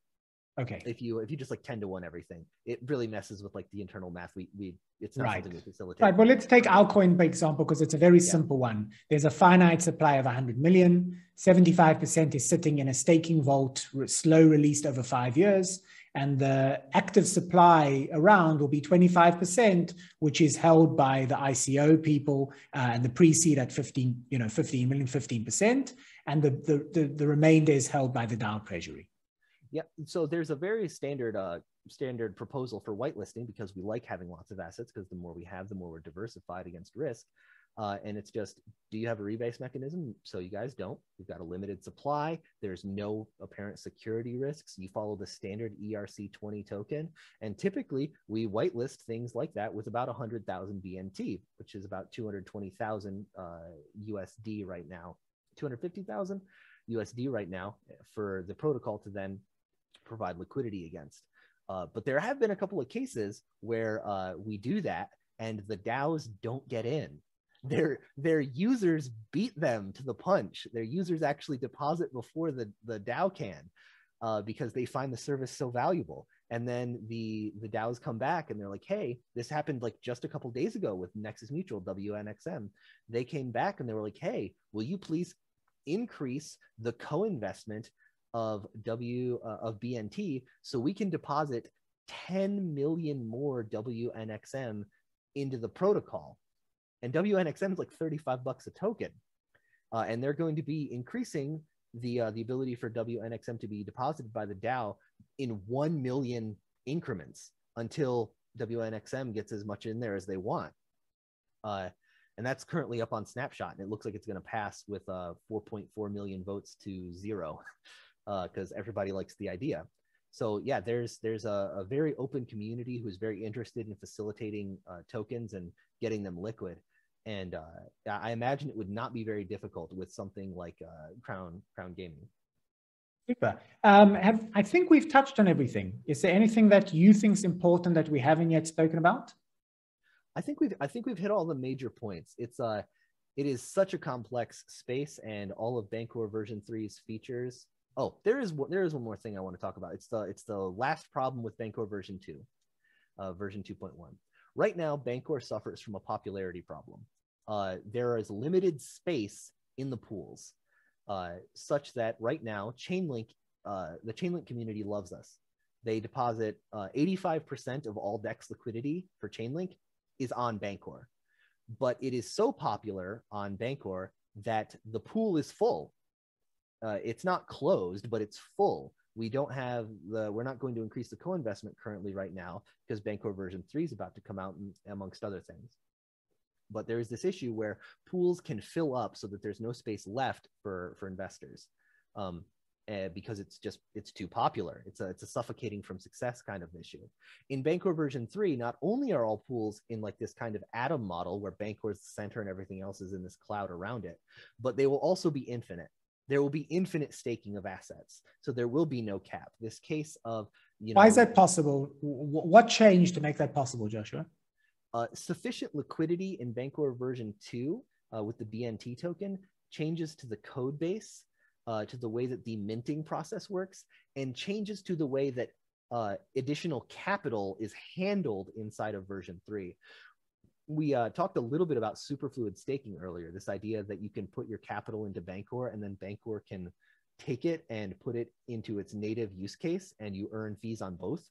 Okay. If you if you just like 10 to 1 everything, it really messes with like the internal math. We we it's not right. something we facilitate. Right. Well, let's take Alcoin, for example, because it's a very yeah. simple one. There's a finite supply of 100 million. 75% is sitting in a staking vault, slow released over five years. And the active supply around will be 25%, which is held by the ICO people uh, and the pre-seed at 15, you know, 15 million, 15%. And the, the, the, the remainder is held by the DAO treasury. Yeah. So there's a very standard uh, standard proposal for whitelisting because we like having lots of assets because the more we have, the more we're diversified against risk. Uh, and it's just, do you have a rebase mechanism? So you guys don't. You've got a limited supply. There's no apparent security risks. You follow the standard ERC20 token. And typically, we whitelist things like that with about 100,000 BNT, which is about 220,000 uh, USD right now. 250,000 USD right now for the protocol to then provide liquidity against. Uh, but there have been a couple of cases where uh, we do that and the DAOs don't get in their their users beat them to the punch. Their users actually deposit before the the DAO can uh, because they find the service so valuable. And then the the DAOs come back and they're like, "Hey, this happened like just a couple days ago with Nexus Mutual WNXM." They came back and they were like, "Hey, will you please increase the co-investment of W uh, of BNT so we can deposit 10 million more WNXM into the protocol?" And WNXM is like 35 bucks a token. Uh, and they're going to be increasing the uh, the ability for WNXM to be deposited by the DAO in 1 million increments until WNXM gets as much in there as they want. Uh, and that's currently up on Snapshot, and it looks like it's going to pass with uh, 4.4 million votes to zero because uh, everybody likes the idea. So yeah, there's there's a, a, very open community who's very interested in facilitating uh, tokens and getting them liquid and uh, I imagine it would not be very difficult with something like uh, Crown Crown Gaming. Super. Um, have, I think we've touched on everything. Is there anything that you think is important that we haven't yet spoken about? I think we've I think we've hit all the major points. It's uh it is such a complex space, and all of Bancor version 3's features. Oh, there is there is one more thing I want to talk about. It's the it's the last problem with Bancor version 2, uh, version 2.1. Right now, Bancor suffers from a popularity problem. Uh, there is limited space in the pools, uh, such that right now, Chainlink, uh, the Chainlink community loves us. They deposit 85% uh, of all DEX liquidity for Chainlink is on Bancor. But it is so popular on Bancor that the pool is full. Uh, it's not closed, but it's full we don't have the we're not going to increase the co-investment currently right now because Bancor version 3 is about to come out amongst other things. But there is this issue where pools can fill up so that there's no space left for for investors um, uh, because it's just it's too popular. It's a it's a suffocating from success kind of issue. In Bancor version 3 not only are all pools in like this kind of atom model where Bancor is the center and everything else is in this cloud around it but they will also be infinite there will be infinite staking of assets. So there will be no cap. This case of, you know. Why is that possible? What changed to make that possible, Joshua? Uh, sufficient liquidity in Bancor version 2 uh, with the BNT token changes to the code base, uh, to the way that the minting process works, and changes to the way that uh, additional capital is handled inside of version 3 we uh, talked a little bit about superfluid staking earlier. This idea that you can put your capital into Bancor and then Bancor can take it and put it into its native use case, and you earn fees on both.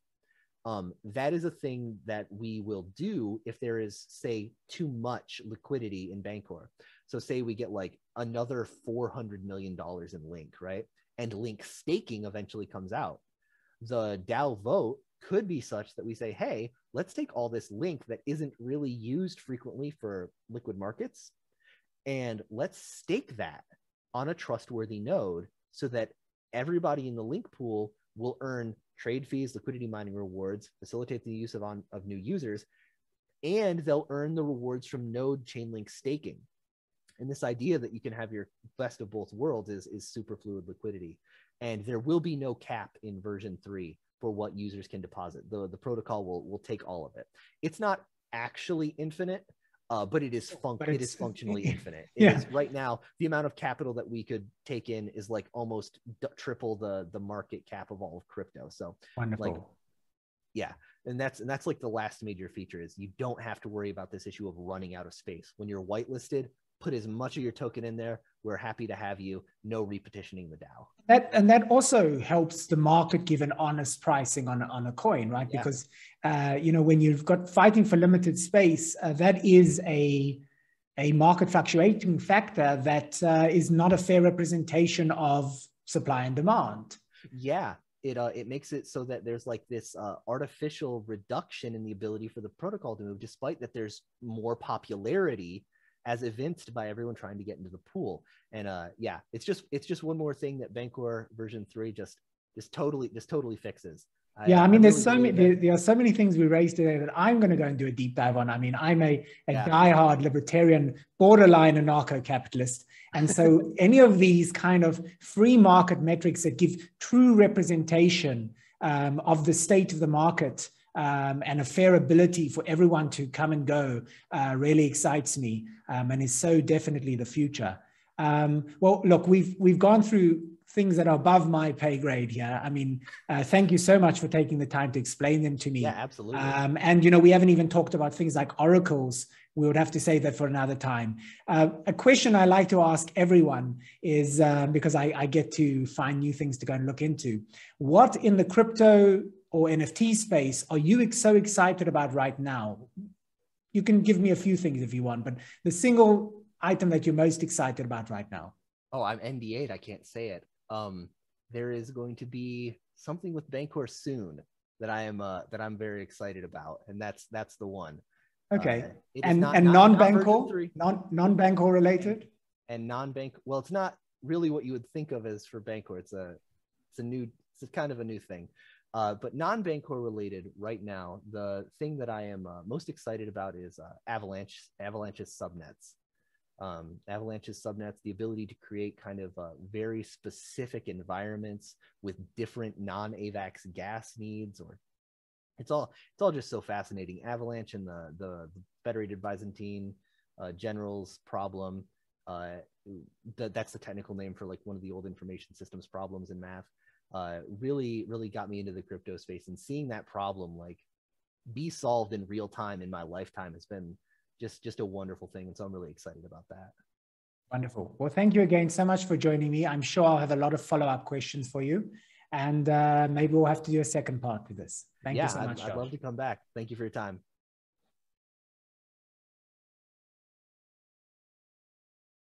Um, that is a thing that we will do if there is, say, too much liquidity in Bancor. So, say we get like another $400 million in Link, right? And Link staking eventually comes out. The DAO vote could be such that we say, hey, let's take all this link that isn't really used frequently for liquid markets and let's stake that on a trustworthy node so that everybody in the link pool will earn trade fees, liquidity mining rewards, facilitate the use of, on, of new users, and they'll earn the rewards from node chainlink staking. And this idea that you can have your best of both worlds is, is super fluid liquidity. And there will be no cap in version three for what users can deposit. The, the protocol will, will take all of it. It's not actually infinite, uh, but it is fun- it is functionally infinite. It yeah. Right now, the amount of capital that we could take in is like almost d- triple the the market cap of all of crypto. So wonderful. Like, yeah, and that's and that's like the last major feature is you don't have to worry about this issue of running out of space when you're whitelisted put as much of your token in there. We're happy to have you. No repetitioning the DAO. That and that also helps the market give an honest pricing on on a coin, right? Yeah. Because uh, you know when you've got fighting for limited space, uh, that is a a market fluctuating factor that uh, is not a fair representation of supply and demand. Yeah, it uh, it makes it so that there's like this uh, artificial reduction in the ability for the protocol to move, despite that there's more popularity as evinced by everyone trying to get into the pool. And uh, yeah, it's just it's just one more thing that Bancor version three just just totally just totally fixes. Yeah, I, mean, there's so many there, there, are so many things we raised today that I'm going to go and do a deep dive on. I mean, I'm a, a yeah. diehard libertarian, borderline anarcho-capitalist, and so any of these kind of free market metrics that give true representation um, of the state of the market um, and a fair ability for everyone to come and go uh, really excites me um, and is so definitely the future. Um, well, look, we've we've gone through things that are above my pay grade here. I mean, uh, thank you so much for taking the time to explain them to me. Yeah, absolutely. Um, and you know, we haven't even talked about things like oracles. We would have to say that for another time. Uh, a question I like to ask everyone is um, because I, I get to find new things to go and look into. What in the crypto or NFT space are you so excited about right now? You can give me a few things if you want, but the single item that you're most excited about right now. Oh, I'm NDA'd. I can't say it um, there is going to be something with Bancor soon that I am uh, that I'm very excited about, and that's that's the one. Okay, uh, and not, and non Bancor, non non Bancor related, and non bank. Well, it's not really what you would think of as for Bancor. It's a it's a new it's kind of a new thing. Uh, but non Bancor related right now, the thing that I am uh, most excited about is uh, Avalanche Avalanche's subnets um, Avalanche's subnets, the ability to create kind of uh, very specific environments with different non-AVAX gas needs, or it's all it's all just so fascinating. Avalanche and the the, the Federated Byzantine uh, generals problem. Uh, th- that's the technical name for like one of the old information systems problems in math. Uh, really, really got me into the crypto space, and seeing that problem like be solved in real time in my lifetime has been just just a wonderful thing. And so I'm really excited about that. Wonderful. Well, thank you again so much for joining me. I'm sure I'll have a lot of follow up questions for you. And uh, maybe we'll have to do a second part to this. Thank yeah, you so much. I'd, I'd love to come back. Thank you for your time.